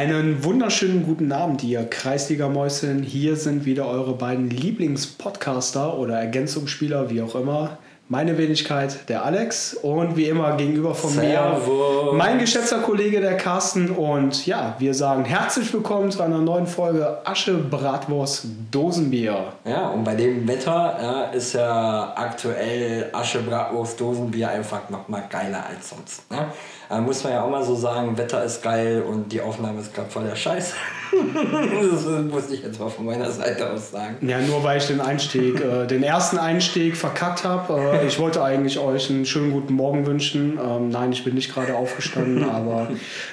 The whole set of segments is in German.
Einen wunderschönen guten Abend, ihr Kreisliga-Mäuschen. Hier sind wieder eure beiden Lieblingspodcaster oder Ergänzungsspieler, wie auch immer. Meine Wenigkeit, der Alex und wie immer gegenüber von Servus. mir mein geschätzter Kollege, der Carsten. Und ja, wir sagen herzlich willkommen zu einer neuen Folge Asche, Bratwurst, Dosenbier. Ja, und bei dem Wetter ja, ist ja aktuell Asche, Bratwurst, Dosenbier einfach nochmal geiler als sonst. Ne? Da muss man ja auch mal so sagen, Wetter ist geil und die Aufnahme ist gerade voll der Scheiß. das muss ich jetzt mal von meiner Seite aus sagen. Ja, nur weil ich den Einstieg, äh, den ersten Einstieg verkackt habe. Äh, ich wollte eigentlich euch einen schönen guten Morgen wünschen. Ähm, nein, ich bin nicht gerade aufgestanden, aber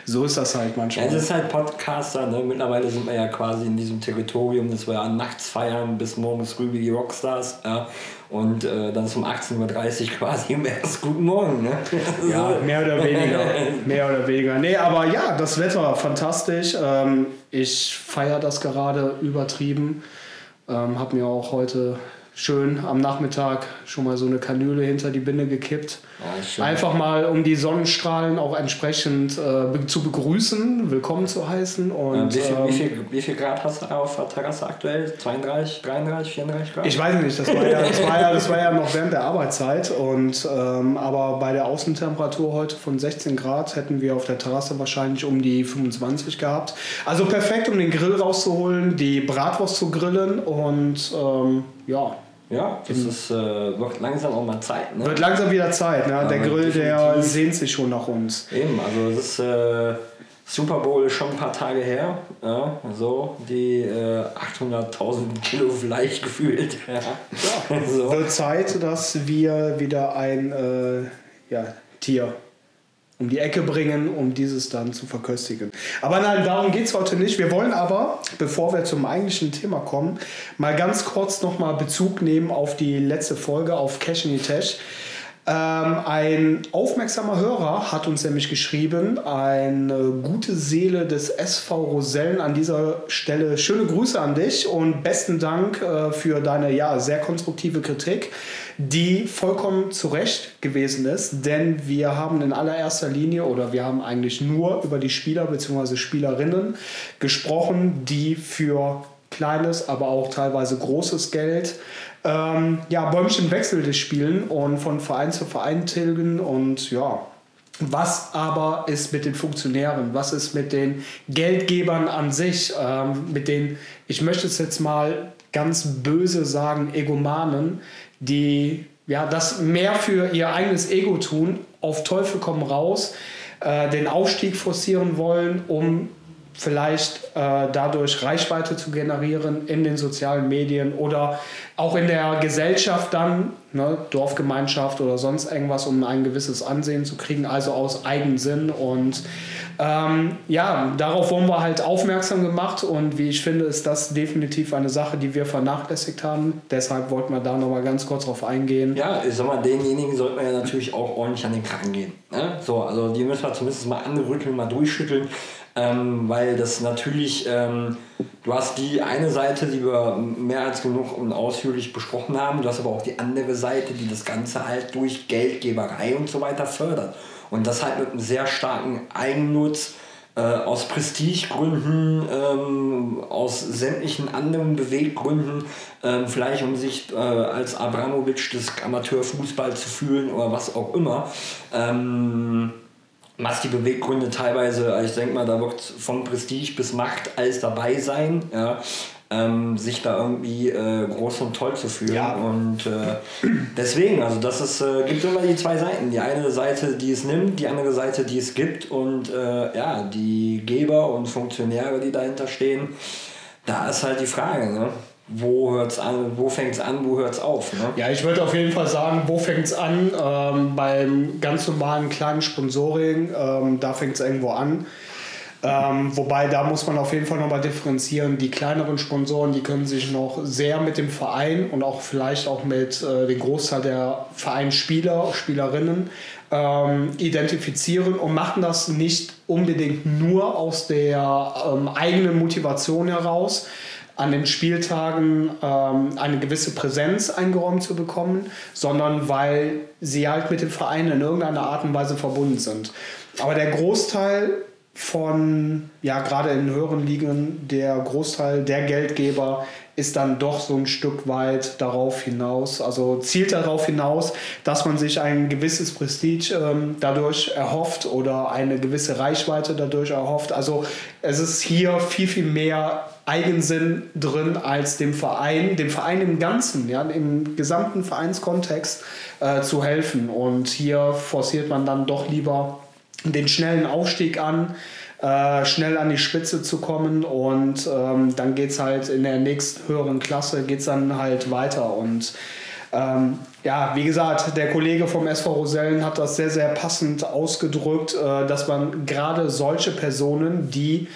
so ist das halt manchmal. Ja, es ist halt Podcaster. Ne? Mittlerweile sind wir ja quasi in diesem Territorium, dass wir ja nachts feiern bis morgens früh wie die Rockstars. Ja? Und äh, dann um 18.30 Uhr quasi im erst Guten Morgen. Ne? Ja, mehr oder weniger. mehr oder weniger. Nee, aber ja, das Wetter fantastisch. Ähm, ich feiere das gerade übertrieben. Ähm, habe mir auch heute schön am Nachmittag schon mal so eine Kanüle hinter die Binde gekippt. Ja, Einfach mal, um die Sonnenstrahlen auch entsprechend äh, zu begrüßen, willkommen zu heißen. Und, wie, viel, ähm, wie, viel, wie viel Grad hast du auf der Terrasse aktuell? 32, 33, 34 Grad? Ich weiß nicht, das war ja, das war ja, das war ja noch während der Arbeitszeit. Und, ähm, aber bei der Außentemperatur heute von 16 Grad hätten wir auf der Terrasse wahrscheinlich um die 25 gehabt. Also perfekt, um den Grill rauszuholen, die Bratwurst zu grillen und ähm, ja, ja, das ist, äh, wird langsam auch mal Zeit. Ne? Wird langsam wieder Zeit. Ne? Ja, der Grill, der sehnt sich schon nach uns. Eben, also es ist äh, Super Bowl ist schon ein paar Tage her. Ja, so, die äh, 800.000 Kilo vielleicht gefühlt. Ja. ja. so. Wird Zeit, dass wir wieder ein äh, ja, Tier um die Ecke bringen, um dieses dann zu verköstigen. Aber nein, darum geht es heute nicht. Wir wollen aber, bevor wir zum eigentlichen Thema kommen, mal ganz kurz nochmal Bezug nehmen auf die letzte Folge, auf Cash in Tash. Ähm, ein aufmerksamer Hörer hat uns nämlich geschrieben, eine gute Seele des SV Rosellen. An dieser Stelle schöne Grüße an dich und besten Dank äh, für deine ja, sehr konstruktive Kritik die vollkommen zu Recht gewesen ist, denn wir haben in allererster Linie oder wir haben eigentlich nur über die Spieler bzw. Spielerinnen gesprochen, die für kleines, aber auch teilweise großes Geld ähm, ja, Bäumchen wechselte spielen und von Verein zu Verein tilgen und ja, was aber ist mit den Funktionären? Was ist mit den Geldgebern an sich? Ähm, mit den, ich möchte es jetzt mal ganz böse sagen, Egomanen, die ja, das mehr für ihr eigenes Ego tun, auf Teufel komm raus, äh, den Aufstieg forcieren wollen, um vielleicht äh, dadurch Reichweite zu generieren in den sozialen Medien oder auch in der Gesellschaft dann, ne, Dorfgemeinschaft oder sonst irgendwas, um ein gewisses Ansehen zu kriegen, also aus Eigensinn. Und ähm, ja, darauf wurden wir halt aufmerksam gemacht und wie ich finde, ist das definitiv eine Sache, die wir vernachlässigt haben. Deshalb wollten wir da nochmal ganz kurz drauf eingehen. Ja, ich sag mal, denjenigen sollte man ja natürlich auch ordentlich an den Kragen gehen. Ne? So, also die müssen wir zumindest mal anrütteln, mal durchschütteln ähm, weil das natürlich, ähm, du hast die eine Seite, die wir mehr als genug und ausführlich besprochen haben, du hast aber auch die andere Seite, die das Ganze halt durch Geldgeberei und so weiter fördert. Und das halt mit einem sehr starken Eigennutz, äh, aus Prestigegründen, ähm, aus sämtlichen anderen Beweggründen, ähm, vielleicht um sich äh, als Abramowitsch des Amateurfußballs zu fühlen oder was auch immer. Ähm, was die Beweggründe teilweise, also ich denke mal, da wird von Prestige bis Macht alles dabei sein, ja, ähm, sich da irgendwie äh, groß und toll zu fühlen. Ja. Und äh, deswegen, also das ist, äh, gibt immer die zwei Seiten. Die eine Seite, die es nimmt, die andere Seite, die es gibt und äh, ja, die Geber und Funktionäre, die dahinter stehen, da ist halt die Frage, ne? wo hört's an, wo fängt's an, wo hört's auf? Ne? Ja, ich würde auf jeden Fall sagen, wo fängt's an? Ähm, beim ganz normalen kleinen Sponsoring, ähm, da fängt's irgendwo an. Ähm, wobei da muss man auf jeden Fall nochmal differenzieren. Die kleineren Sponsoren, die können sich noch sehr mit dem Verein und auch vielleicht auch mit äh, dem Großteil der Vereinsspieler, Spielerinnen ähm, identifizieren und machen das nicht unbedingt nur aus der ähm, eigenen Motivation heraus, an den Spieltagen ähm, eine gewisse Präsenz eingeräumt zu bekommen, sondern weil sie halt mit dem Verein in irgendeiner Art und Weise verbunden sind. Aber der Großteil von, ja, gerade in höheren Ligen, der Großteil der Geldgeber ist dann doch so ein Stück weit darauf hinaus, also zielt darauf hinaus, dass man sich ein gewisses Prestige ähm, dadurch erhofft oder eine gewisse Reichweite dadurch erhofft. Also es ist hier viel, viel mehr Eigensinn drin als dem Verein, dem Verein im Ganzen, ja, im gesamten Vereinskontext äh, zu helfen. Und hier forciert man dann doch lieber den schnellen Aufstieg an, äh, schnell an die Spitze zu kommen und ähm, dann geht es halt in der nächsten höheren Klasse geht's dann halt weiter und ähm, ja, wie gesagt, der Kollege vom SV Rosellen hat das sehr, sehr passend ausgedrückt, äh, dass man gerade solche Personen, die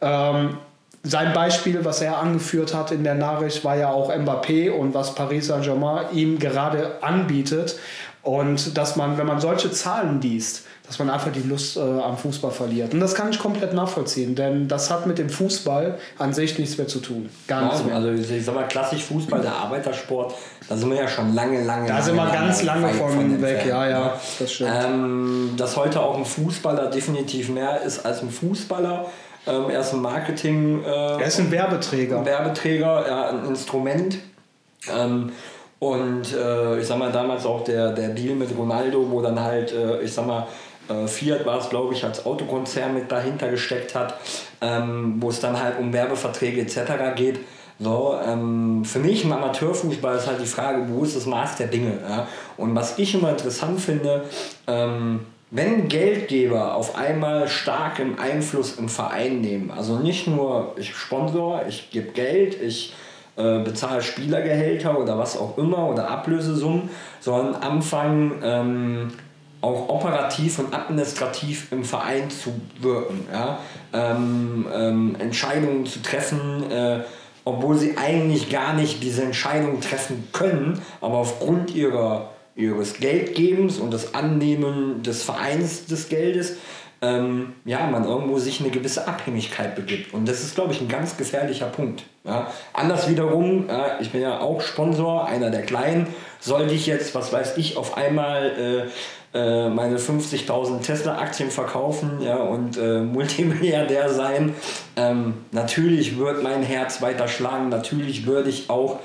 ähm, sein Beispiel, was er angeführt hat in der Nachricht, war ja auch Mbappé und was Paris Saint-Germain ihm gerade anbietet. Und dass man, wenn man solche Zahlen liest, dass man einfach die Lust äh, am Fußball verliert. Und das kann ich komplett nachvollziehen, denn das hat mit dem Fußball an sich nichts mehr zu tun. Gar nichts mehr. Also ich sag mal, klassisch Fußball, der Arbeitersport, da sind wir ja schon lange, lange. Da lange, sind wir ganz lange, lange von, von weg, ja, ja, das stimmt. Ähm, dass heute auch ein Fußballer definitiv mehr ist als ein Fußballer. Ähm, er ist ein Marketing. Äh, er ist ein Werbeträger. Ein Werbeträger, ja, ein Instrument. Ähm, und äh, ich sag mal, damals auch der, der Deal mit Ronaldo, wo dann halt, äh, ich sag mal, äh, Fiat war es, glaube ich, als Autokonzern mit dahinter gesteckt hat, ähm, wo es dann halt um Werbeverträge etc. geht. So, ähm, für mich im Amateurfußball ist halt die Frage, wo ist das Maß der Dinge? Ja? Und was ich immer interessant finde, ähm, wenn Geldgeber auf einmal starken Einfluss im Verein nehmen, also nicht nur ich sponsor, ich gebe Geld, ich äh, bezahle Spielergehälter oder was auch immer oder Ablösesummen, sondern anfangen, ähm, auch operativ und administrativ im Verein zu wirken, ja? ähm, ähm, Entscheidungen zu treffen, äh, obwohl sie eigentlich gar nicht diese Entscheidungen treffen können, aber aufgrund ihrer, ihres Geldgebens und des Annehmen des Vereins des Geldes ähm, ja, man irgendwo sich eine gewisse Abhängigkeit begibt. Und das ist, glaube ich, ein ganz gefährlicher Punkt. Ja. Anders wiederum, ja, ich bin ja auch Sponsor, einer der Kleinen, sollte ich jetzt, was weiß ich, auf einmal äh, äh, meine 50.000 Tesla-Aktien verkaufen ja, und äh, Multimilliardär sein. Ähm, natürlich wird mein Herz weiter schlagen, natürlich würde ich auch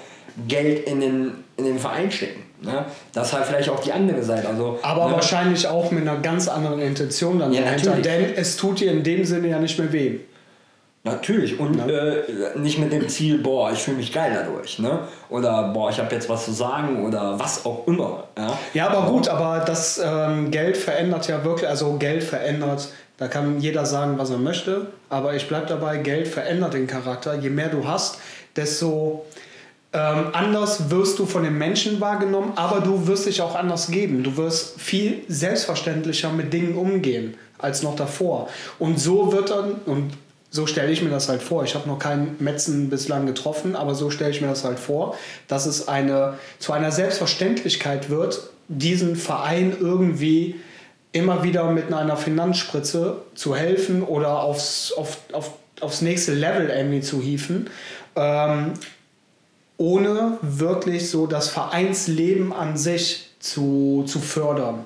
Geld in den, in den Verein stecken. Ne? Das ist halt vielleicht auch die andere Seite. Also, Aber ne? wahrscheinlich auch mit einer ganz anderen Intention dann ja, dahinter, denn es tut dir in dem Sinne ja nicht mehr weh. Natürlich und ja. äh, nicht mit dem Ziel, boah, ich fühle mich geil dadurch, ne? Oder boah, ich habe jetzt was zu sagen oder was auch immer. Ja, ja aber gut, aber das ähm, Geld verändert ja wirklich, also Geld verändert, da kann jeder sagen, was er möchte, aber ich bleibe dabei, Geld verändert den Charakter. Je mehr du hast, desto ähm, anders wirst du von den Menschen wahrgenommen, aber du wirst dich auch anders geben. Du wirst viel selbstverständlicher mit Dingen umgehen als noch davor. Und so wird dann, und so stelle ich mir das halt vor. Ich habe noch keinen Metzen bislang getroffen, aber so stelle ich mir das halt vor, dass es eine, zu einer Selbstverständlichkeit wird, diesen Verein irgendwie immer wieder mit einer Finanzspritze zu helfen oder aufs, auf, auf, aufs nächste Level irgendwie zu hieven, ähm, ohne wirklich so das Vereinsleben an sich zu, zu fördern.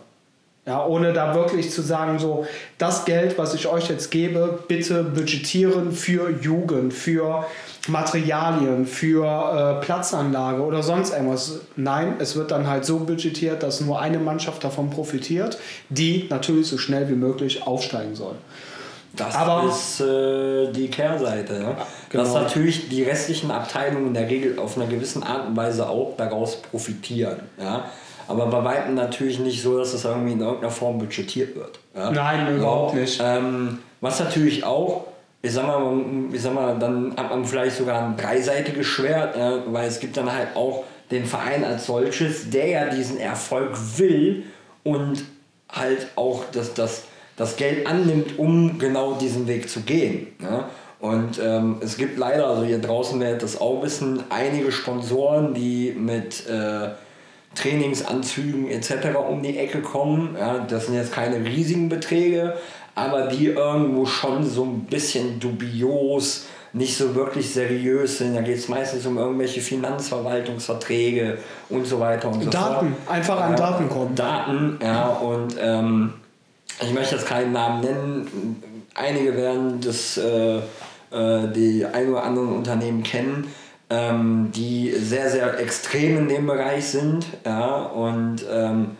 Ja, ohne da wirklich zu sagen, so, das Geld, was ich euch jetzt gebe, bitte budgetieren für Jugend, für Materialien, für äh, Platzanlage oder sonst irgendwas. Nein, es wird dann halt so budgetiert, dass nur eine Mannschaft davon profitiert, die natürlich so schnell wie möglich aufsteigen soll. Das Aber ist äh, die Kehrseite. Ne? Genau. Dass natürlich die restlichen Abteilungen in der Regel auf einer gewissen Art und Weise auch daraus profitieren. Ja? Aber bei weitem natürlich nicht so, dass das irgendwie in irgendeiner Form budgetiert wird. Ja? Nein, überhaupt nicht. Ähm, was natürlich auch, ich sag mal, ich sag mal, dann hat man vielleicht sogar ein dreiseitiges Schwert, ja? weil es gibt dann halt auch den Verein als solches, der ja diesen Erfolg will und halt auch das, das, das Geld annimmt, um genau diesen Weg zu gehen. Ja? Und ähm, es gibt leider, also hier draußen werdet das auch wissen, einige Sponsoren, die mit äh, Trainingsanzügen etc. um die Ecke kommen. Ja, das sind jetzt keine riesigen Beträge, aber die irgendwo schon so ein bisschen dubios, nicht so wirklich seriös sind. Da geht es meistens um irgendwelche Finanzverwaltungsverträge und so weiter und so Daten, fort. Daten, einfach an Daten kommen. Daten, ja, und ähm, ich möchte jetzt keinen Namen nennen, einige werden das, äh, äh, die ein oder anderen Unternehmen kennen, ähm, die sehr, sehr extrem in dem Bereich sind. Ja, und ähm,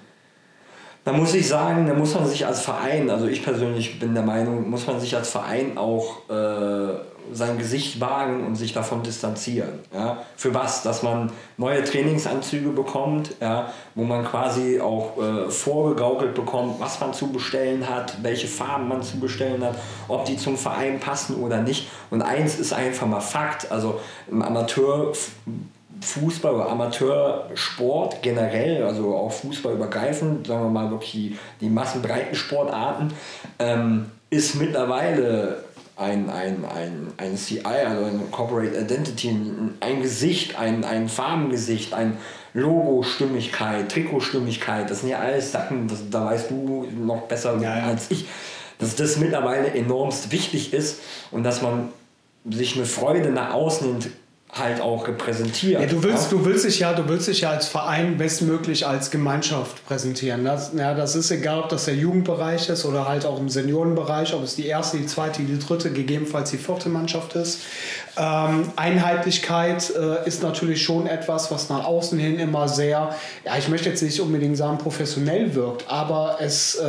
da muss ich sagen, da muss man sich als Verein, also ich persönlich bin der Meinung, muss man sich als Verein auch äh, sein Gesicht wagen und sich davon distanzieren. Ja? Für was? Dass man neue Trainingsanzüge bekommt, ja? wo man quasi auch äh, vorgegaukelt bekommt, was man zu bestellen hat, welche Farben man zu bestellen hat, ob die zum Verein passen oder nicht. Und eins ist einfach mal Fakt, also im Amateur Fußball oder Amateursport generell, also auch Fußball übergreifend, sagen wir mal wirklich die, massenbreiten Sportarten, ähm, ist mittlerweile ein, ein, ein, ein CI, also ein Corporate Identity, ein Gesicht, ein, ein Farbengesicht, ein Logo-Stimmigkeit, Trikot-Stimmigkeit, das sind ja alles Sachen, das, da weißt du noch besser ja, ja. als ich, dass das mittlerweile enormst wichtig ist und dass man sich mit Freude nach außen hin halt auch repräsentiert. Ja, du willst, ja? du willst dich ja, du willst dich ja als Verein bestmöglich als Gemeinschaft präsentieren. Das, ja, das ist egal, ob das der Jugendbereich ist oder halt auch im Seniorenbereich, ob es die erste, die zweite, die dritte, gegebenenfalls die vierte Mannschaft ist. Ähm, Einheitlichkeit äh, ist natürlich schon etwas, was nach außen hin immer sehr, ja, ich möchte jetzt nicht unbedingt sagen professionell wirkt, aber es äh,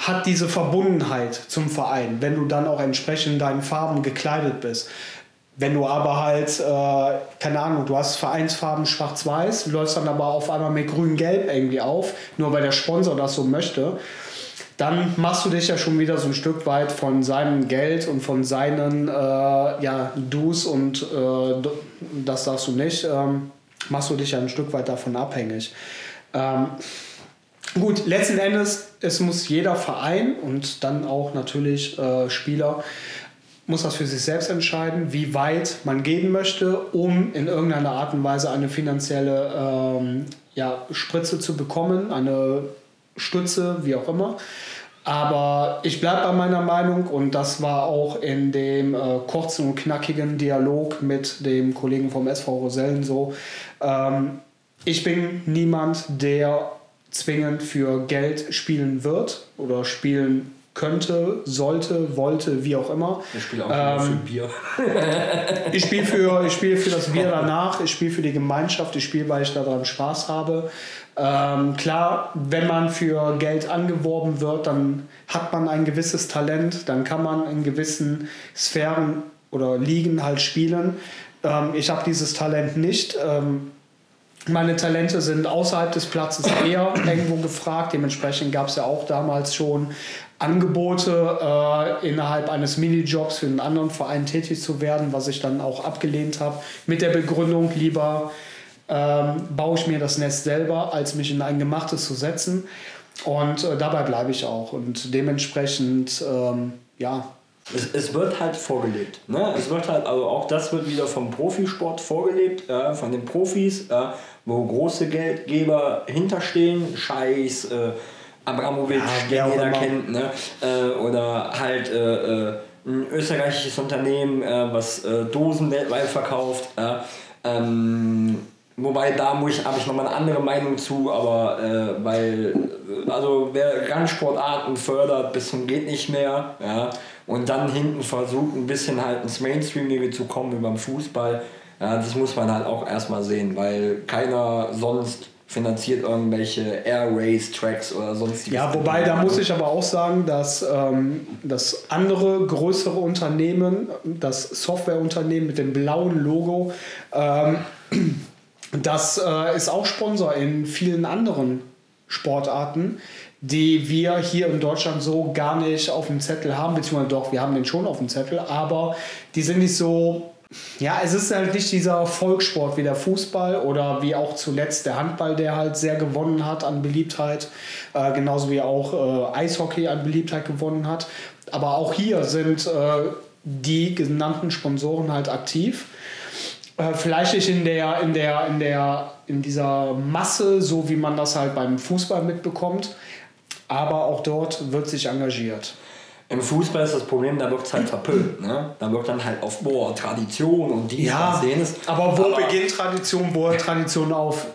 hat diese Verbundenheit zum Verein, wenn du dann auch entsprechend deinen Farben gekleidet bist. Wenn du aber halt, äh, keine Ahnung, du hast Vereinsfarben schwarz-weiß, läufst dann aber auf einmal mit grün-gelb irgendwie auf, nur weil der Sponsor das so möchte, dann machst du dich ja schon wieder so ein Stück weit von seinem Geld und von seinen äh, ja, Do's und äh, das darfst du nicht, ähm, machst du dich ja ein Stück weit davon abhängig. Ähm, gut, letzten Endes, es muss jeder Verein und dann auch natürlich äh, Spieler muss das für sich selbst entscheiden, wie weit man gehen möchte, um in irgendeiner Art und Weise eine finanzielle ähm, ja, Spritze zu bekommen, eine Stütze, wie auch immer. Aber ich bleibe bei meiner Meinung und das war auch in dem äh, kurzen und knackigen Dialog mit dem Kollegen vom SV Rosellen so. Ähm, ich bin niemand, der zwingend für Geld spielen wird oder spielen könnte, sollte, wollte, wie auch immer. Ich spiele auch ähm, für Bier. ich spiele für, spiel für das Bier danach, ich spiele für die Gemeinschaft, ich spiele, weil ich daran Spaß habe. Ähm, klar, wenn man für Geld angeworben wird, dann hat man ein gewisses Talent, dann kann man in gewissen Sphären oder Ligen halt spielen. Ähm, ich habe dieses Talent nicht. Ähm, meine Talente sind außerhalb des Platzes eher irgendwo gefragt. Dementsprechend gab es ja auch damals schon Angebote, äh, innerhalb eines Minijobs für einen anderen Verein tätig zu werden, was ich dann auch abgelehnt habe, mit der Begründung, lieber ähm, baue ich mir das Nest selber, als mich in ein gemachtes zu setzen. Und äh, dabei bleibe ich auch. Und dementsprechend, ähm, ja. Es, es wird halt vorgelebt. Ne? Es wird halt, also auch das wird wieder vom Profisport vorgelebt, äh, von den Profis, wo große Geldgeber hinterstehen, Scheiß, äh, Abramovic, ja, den jeder kennt, ne? Äh, oder halt äh, äh, ein österreichisches Unternehmen, äh, was äh, Dosen weltweit verkauft. Ähm, wobei da habe ich nochmal eine andere Meinung zu, aber weil, also wer Randsportarten fördert bis zum geht nicht mehr, ja, und dann hinten versucht ein bisschen halt ins Mainstreamige zu kommen über den Fußball, ja, das muss man halt auch erstmal sehen, weil keiner sonst finanziert irgendwelche Air Race Tracks oder sonstiges. Ja, wobei da muss ich aber auch sagen, dass ähm, das andere größere Unternehmen, das Softwareunternehmen mit dem blauen Logo, ähm, das äh, ist auch Sponsor in vielen anderen Sportarten, die wir hier in Deutschland so gar nicht auf dem Zettel haben, beziehungsweise doch, wir haben den schon auf dem Zettel, aber die sind nicht so ja, es ist halt nicht dieser Volkssport wie der Fußball oder wie auch zuletzt der Handball, der halt sehr gewonnen hat an Beliebtheit, äh, genauso wie auch äh, Eishockey an Beliebtheit gewonnen hat. Aber auch hier sind äh, die genannten Sponsoren halt aktiv. Äh, vielleicht nicht in der, in der, in der, in dieser Masse, so wie man das halt beim Fußball mitbekommt, aber auch dort wird sich engagiert. Im Fußball ist das Problem, da wird es halt verpönt. Ne? Da wird dann halt auf, boah, Tradition und dies, ja, das, jenes. Aber wo aber beginnt Tradition, wo hört Tradition auf?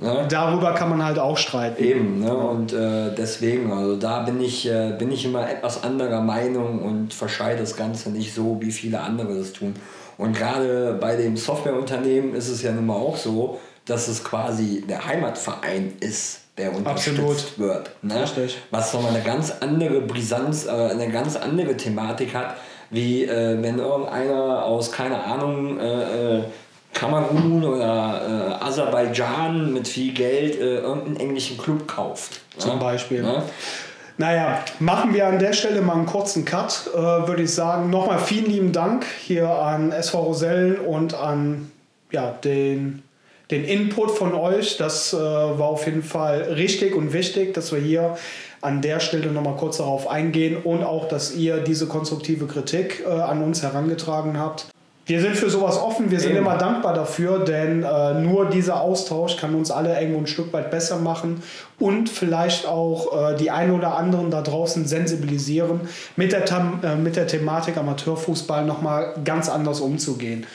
Ne? Darüber kann man halt auch streiten. Eben, ne? und äh, deswegen, also da bin ich, äh, bin ich immer etwas anderer Meinung und verscheide das Ganze nicht so, wie viele andere das tun. Und gerade bei dem Softwareunternehmen ist es ja nun mal auch so, dass es quasi der Heimatverein ist, der unterstützt Absolut. wird. Ne? Richtig. Was nochmal eine ganz andere Brisanz, äh, eine ganz andere Thematik hat, wie äh, wenn irgendeiner aus, keine Ahnung, äh, äh Kamerun oder äh, Aserbaidschan mit viel Geld äh, irgendeinen englischen Club kauft. Zum ja? Beispiel. Ja? Naja, machen wir an der Stelle mal einen kurzen Cut, äh, würde ich sagen. Nochmal vielen lieben Dank hier an SV Rosellen und an ja, den, den Input von euch. Das äh, war auf jeden Fall richtig und wichtig, dass wir hier an der Stelle nochmal kurz darauf eingehen und auch, dass ihr diese konstruktive Kritik äh, an uns herangetragen habt. Wir sind für sowas offen, wir sind Eben. immer dankbar dafür, denn äh, nur dieser Austausch kann uns alle irgendwo ein Stück weit besser machen und vielleicht auch äh, die einen oder anderen da draußen sensibilisieren, mit der, äh, mit der Thematik Amateurfußball nochmal ganz anders umzugehen.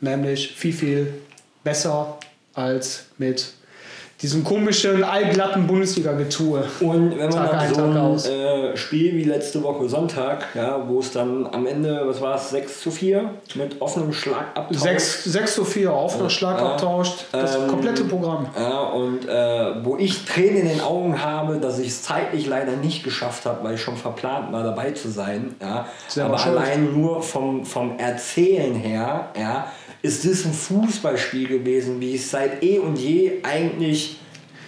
Nämlich viel, viel besser als mit diesem komischen, allglatten Bundesliga-Getue. Und wenn man Tag dann so ein äh, Spiel wie letzte Woche Sonntag, ja, wo es dann am Ende, was war es, 6 zu 4 mit offenem Schlagabtausch. 6, 6 zu 4, offener ja, Schlagabtausch, das ähm, komplette Programm. Ja, und äh, wo ich Tränen in den Augen habe, dass ich es zeitlich leider nicht geschafft habe, weil ich schon verplant war, dabei zu sein. Ja. Aber allein nur vom, vom Erzählen her, ja, ist das ein Fußballspiel gewesen, wie ich es seit eh und je eigentlich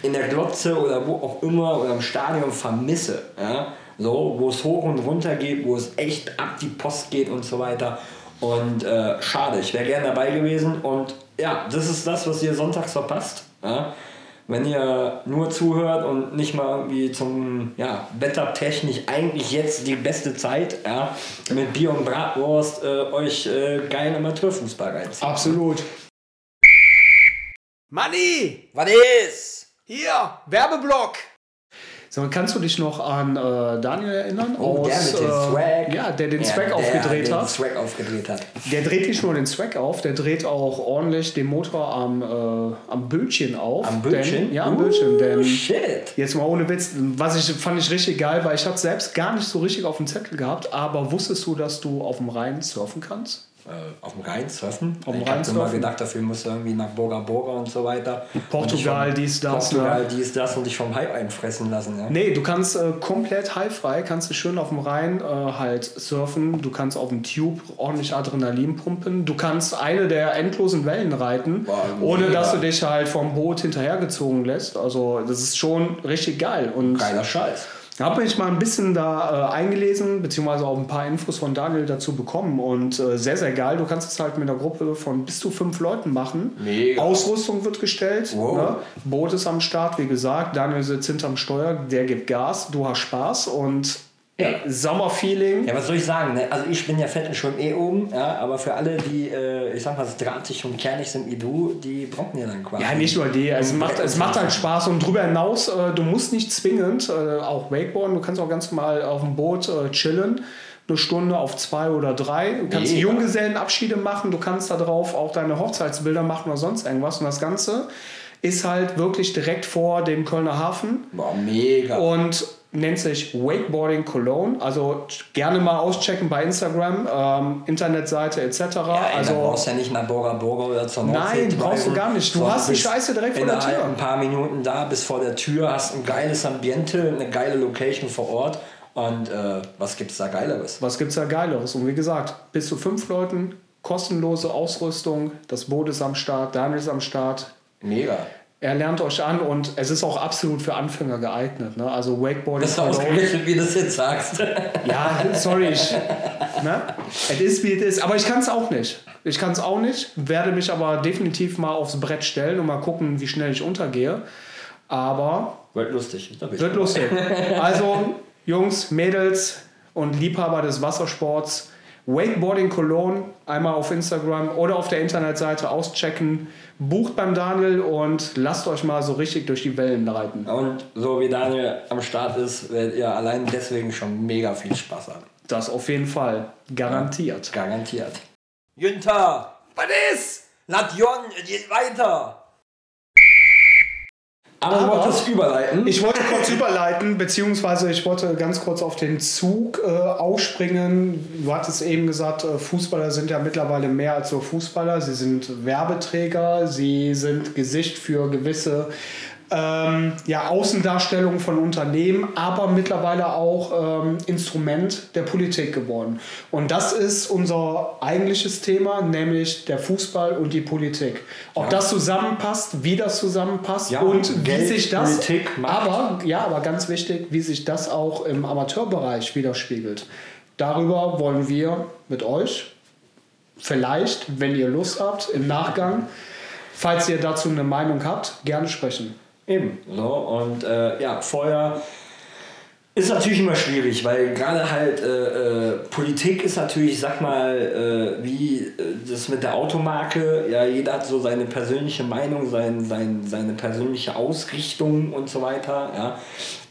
in der Glotze oder wo auch immer oder im Stadion vermisse. Ja? So, wo es hoch und runter geht, wo es echt ab die Post geht und so weiter. Und äh, schade, ich wäre gerne dabei gewesen. Und ja, das ist das, was ihr sonntags verpasst. Ja? Wenn ihr nur zuhört und nicht mal irgendwie zum ja, wettertechnisch eigentlich jetzt die beste Zeit, ja, mit Bier und Bratwurst äh, euch äh, geil Amateurfußball reinziehen. Absolut. Money! Was ist? Hier, Werbeblock! So, kannst du dich noch an äh, Daniel erinnern? Oh, aus, der mit dem äh, Swag. Ja, der den ja, Swag der, aufgedreht der hat. Den Swag aufgedreht hat. Der dreht nicht nur den Swag auf, der dreht auch ordentlich den Motor am, äh, am Bildchen auf. Am Bildchen? Denn, ja, am uh, Bildchen. Denn shit. Jetzt mal ohne Witz, was ich fand ich richtig geil, weil ich habe selbst gar nicht so richtig auf dem Zettel gehabt, aber wusstest du, dass du auf dem Rhein surfen kannst? Äh, auf dem Rhein surfen. Auf dem ich habe immer gedacht, dafür musst du irgendwie nach Boga Boga und so weiter. Portugal, dies, das. Portugal, ne? dies, das und dich vom Hai einfressen lassen. Ja? Nee, du kannst äh, komplett haifrei, kannst du schön auf dem Rhein äh, halt surfen. Du kannst auf dem Tube ordentlich Adrenalin pumpen. Du kannst eine der endlosen Wellen reiten, Boah, ohne dass du dich halt vom Boot hinterhergezogen lässt. Also das ist schon richtig geil. Und Geiler Scheiß. Da habe ich mal ein bisschen da äh, eingelesen, beziehungsweise auch ein paar Infos von Daniel dazu bekommen und äh, sehr, sehr geil. Du kannst es halt mit einer Gruppe von bis zu fünf Leuten machen. Mega. Ausrüstung wird gestellt. Wow. Ne? Boot ist am Start, wie gesagt. Daniel sitzt hinterm Steuer, der gibt Gas, du hast Spaß und ja, Sommerfeeling. Ja, was soll ich sagen? Ne? Also ich bin ja fett und schwimm eh oben, ja, aber für alle, die, äh, ich sag mal, drahtig und kernig sind wie du, die brauchen ja dann quasi. Ja, nicht nur die. Es macht, es macht halt Spaß und drüber hinaus, äh, du musst nicht zwingend, äh, auch Wakeboarden, du kannst auch ganz normal auf dem Boot äh, chillen. Eine Stunde auf zwei oder drei. Du kannst Mega. Junggesellenabschiede machen, du kannst da drauf auch deine Hochzeitsbilder machen oder sonst irgendwas. Und das Ganze ist halt wirklich direkt vor dem Kölner Hafen. Boah, mega. Und nennt sich Wakeboarding Cologne. Also gerne mal auschecken bei Instagram, ähm, Internetseite etc. Ja, ey, also brauchst ja nicht nach Burger Burger oder zur Nordsee Nein, brauchst du gar nicht. Du hast die Scheiße direkt vor der Tür. ein paar Minuten da, bis vor der Tür, hast ein geiles Ambiente, eine geile Location vor Ort. Und äh, was gibt's da Geileres? Was gibt's da Geileres? Und wie gesagt, bis zu fünf Leuten, kostenlose Ausrüstung, das Boot ist am Start, Daniel ist am Start. Mega. Er lernt euch an und es ist auch absolut für Anfänger geeignet. Ne? Also Wakeboarding. Das ist ausgerechnet, wie du es jetzt sagst. Ja, sorry. Ich, ne? Es ist, wie es ist. Aber ich kann es auch nicht. Ich kann es auch nicht, werde mich aber definitiv mal aufs Brett stellen und mal gucken, wie schnell ich untergehe. Aber. Wird lustig. Wird lustig. Also, Jungs, Mädels und Liebhaber des Wassersports, Wakeboarding Cologne einmal auf Instagram oder auf der Internetseite auschecken. Bucht beim Daniel und lasst euch mal so richtig durch die Wellen reiten. Und so wie Daniel am Start ist, werdet ihr allein deswegen schon mega viel Spaß haben. Das auf jeden Fall. Garantiert. Ja, garantiert. Günther! Was ist? Nation, geht weiter! Aber, aber du wolltest überleiten. Ich wollte kurz überleiten, beziehungsweise ich wollte ganz kurz auf den Zug äh, aufspringen. Du hattest eben gesagt, äh, Fußballer sind ja mittlerweile mehr als nur Fußballer. Sie sind Werbeträger, sie sind Gesicht für gewisse ähm, ja, Außendarstellung von Unternehmen, aber mittlerweile auch ähm, Instrument der Politik geworden. Und das ist unser eigentliches Thema, nämlich der Fußball und die Politik. Ob ja. das zusammenpasst, wie das zusammenpasst ja, und Geld, wie sich das, Politik, aber ja, aber ganz wichtig, wie sich das auch im Amateurbereich widerspiegelt. Darüber wollen wir mit euch vielleicht, wenn ihr Lust habt, im Nachgang, falls ihr dazu eine Meinung habt, gerne sprechen. Eben. So, und äh, ja, vorher ist natürlich immer schwierig, weil gerade halt äh, äh, Politik ist natürlich, sag mal, äh, wie äh, das mit der Automarke, ja, jeder hat so seine persönliche Meinung, sein, sein, seine persönliche Ausrichtung und so weiter, ja.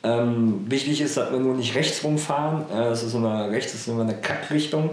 Ähm, wichtig ist, dass wir nur nicht rechts rumfahren, das ist immer, rechts ist immer eine Kackrichtung.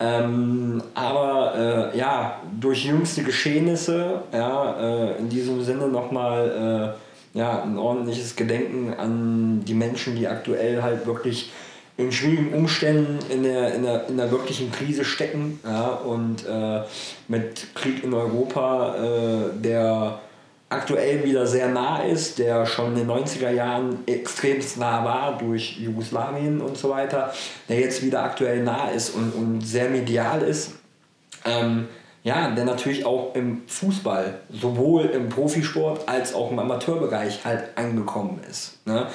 Ähm, aber äh, ja, durch jüngste Geschehnisse, ja, äh, in diesem Sinne nochmal ja, ein ordentliches Gedenken an die Menschen, die aktuell halt wirklich in schwierigen Umständen in der, in der, in der wirklichen Krise stecken ja, und äh, mit Krieg in Europa, äh, der aktuell wieder sehr nah ist, der schon in den 90er Jahren extremst nah war durch Jugoslawien und so weiter, der jetzt wieder aktuell nah ist und, und sehr medial ist. Ähm, ja, der natürlich auch im Fußball, sowohl im Profisport als auch im Amateurbereich halt angekommen ist. Ne?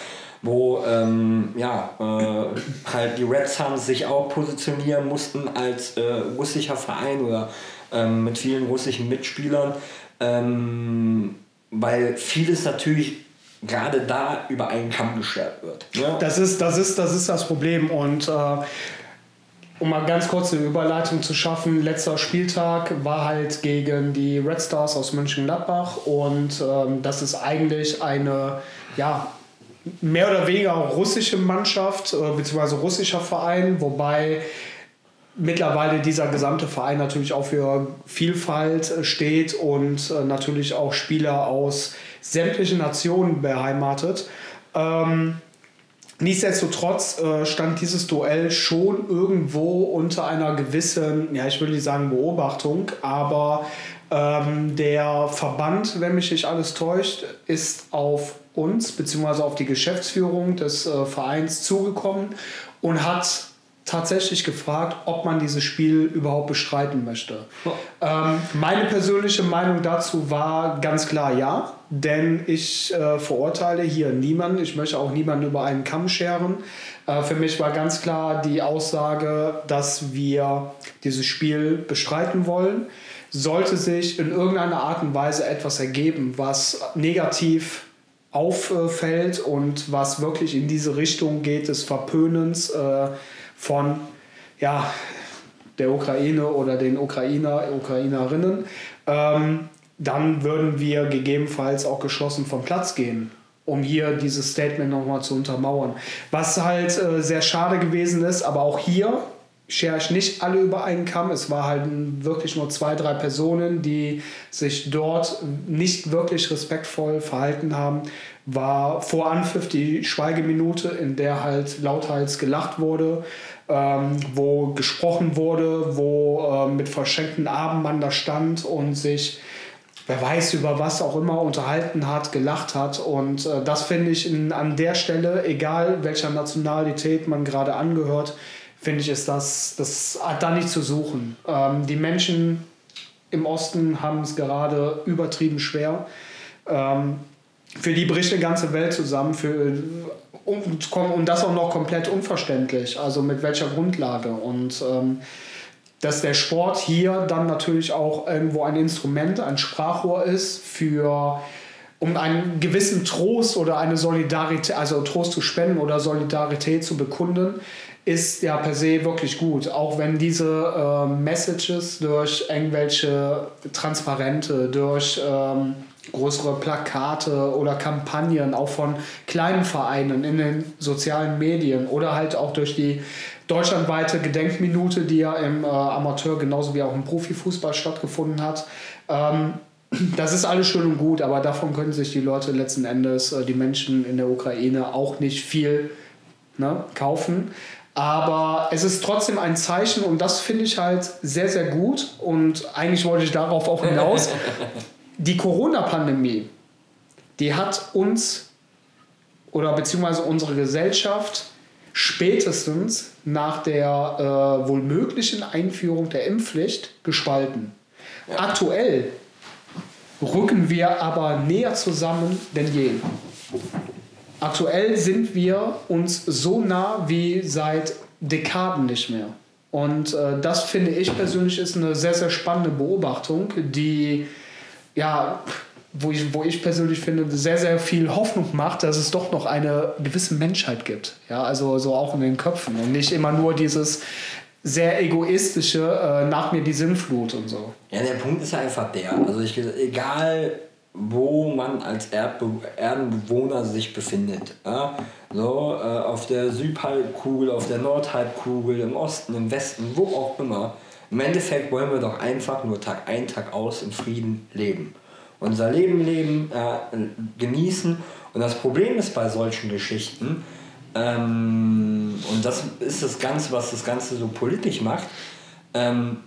Wo ähm, ja, äh, halt die Red Suns sich auch positionieren mussten als äh, russischer Verein oder ähm, mit vielen russischen Mitspielern, ähm, weil vieles natürlich gerade da über einen Kamm geschert wird. Ne? Das, ist, das, ist, das ist das Problem und äh, um mal ganz kurz eine Überleitung zu schaffen, letzter Spieltag war halt gegen die Red Stars aus Mönchengladbach und ähm, das ist eigentlich eine, ja, mehr oder weniger russische Mannschaft äh, bzw. russischer Verein, wobei mittlerweile dieser gesamte Verein natürlich auch für Vielfalt äh, steht und äh, natürlich auch Spieler aus sämtlichen Nationen beheimatet. Ähm, Nichtsdestotrotz äh, stand dieses Duell schon irgendwo unter einer gewissen, ja, ich würde nicht sagen Beobachtung, aber ähm, der Verband, wenn mich nicht alles täuscht, ist auf uns bzw. auf die Geschäftsführung des äh, Vereins zugekommen und hat tatsächlich gefragt, ob man dieses Spiel überhaupt bestreiten möchte. Oh. Ähm, meine persönliche Meinung dazu war ganz klar ja, denn ich äh, verurteile hier niemanden, ich möchte auch niemanden über einen Kamm scheren. Äh, für mich war ganz klar die Aussage, dass wir dieses Spiel bestreiten wollen. Sollte sich in irgendeiner Art und Weise etwas ergeben, was negativ auffällt und was wirklich in diese Richtung geht des Verpönens, äh, von ja, der Ukraine oder den Ukrainer, Ukrainerinnen, ähm, dann würden wir gegebenenfalls auch geschlossen vom Platz gehen, um hier dieses Statement nochmal zu untermauern. Was halt äh, sehr schade gewesen ist, aber auch hier schere ich nicht alle über einen Kamm. Es war halt wirklich nur zwei, drei Personen, die sich dort nicht wirklich respektvoll verhalten haben. War vor Anpfiff die Schweigeminute, in der halt lauthals gelacht wurde ähm, wo gesprochen wurde, wo äh, mit verschenkten Armen man da stand und sich, wer weiß über was auch immer, unterhalten hat, gelacht hat. Und äh, das finde ich in, an der Stelle, egal welcher Nationalität man gerade angehört, finde ich, ist das, das hat da nicht zu suchen. Ähm, die Menschen im Osten haben es gerade übertrieben schwer. Ähm, für die bricht eine ganze Welt zusammen. Für, und, und das auch noch komplett unverständlich. Also mit welcher Grundlage. Und ähm, dass der Sport hier dann natürlich auch irgendwo ein Instrument, ein Sprachrohr ist für um einen gewissen Trost oder eine Solidarität, also Trost zu spenden oder Solidarität zu bekunden, ist ja per se wirklich gut. Auch wenn diese äh, Messages durch irgendwelche Transparente, durch ähm, größere Plakate oder Kampagnen, auch von kleinen Vereinen in den sozialen Medien oder halt auch durch die deutschlandweite Gedenkminute, die ja im äh, Amateur genauso wie auch im Profifußball stattgefunden hat, ähm, das ist alles schön und gut, aber davon können sich die Leute letzten Endes, äh, die Menschen in der Ukraine, auch nicht viel ne, kaufen. Aber es ist trotzdem ein Zeichen und das finde ich halt sehr, sehr gut. Und eigentlich wollte ich darauf auch hinaus. Die Corona-Pandemie, die hat uns oder beziehungsweise unsere Gesellschaft spätestens nach der äh, wohl möglichen Einführung der Impfpflicht gespalten. Ja. Aktuell rücken wir aber näher zusammen denn je. Aktuell sind wir uns so nah wie seit Dekaden nicht mehr. Und äh, das finde ich persönlich ist eine sehr, sehr spannende Beobachtung, die ja, wo ich, wo ich persönlich finde, sehr, sehr viel Hoffnung macht, dass es doch noch eine gewisse Menschheit gibt. Ja, also so auch in den Köpfen und nicht immer nur dieses sehr egoistische äh, nach mir die Sinnflut und so. Ja, der Punkt ist einfach der. Also ich egal wo man als Erdbe Erdenbewohner sich befindet. Ja? So, äh, auf der Südhalbkugel, auf der Nordhalbkugel, im Osten, im Westen, wo auch immer. Im Endeffekt wollen wir doch einfach nur Tag ein, Tag aus in Frieden leben. Unser Leben leben, äh, genießen. Und das Problem ist bei solchen Geschichten, ähm, und das ist das Ganze, was das Ganze so politisch macht, ähm,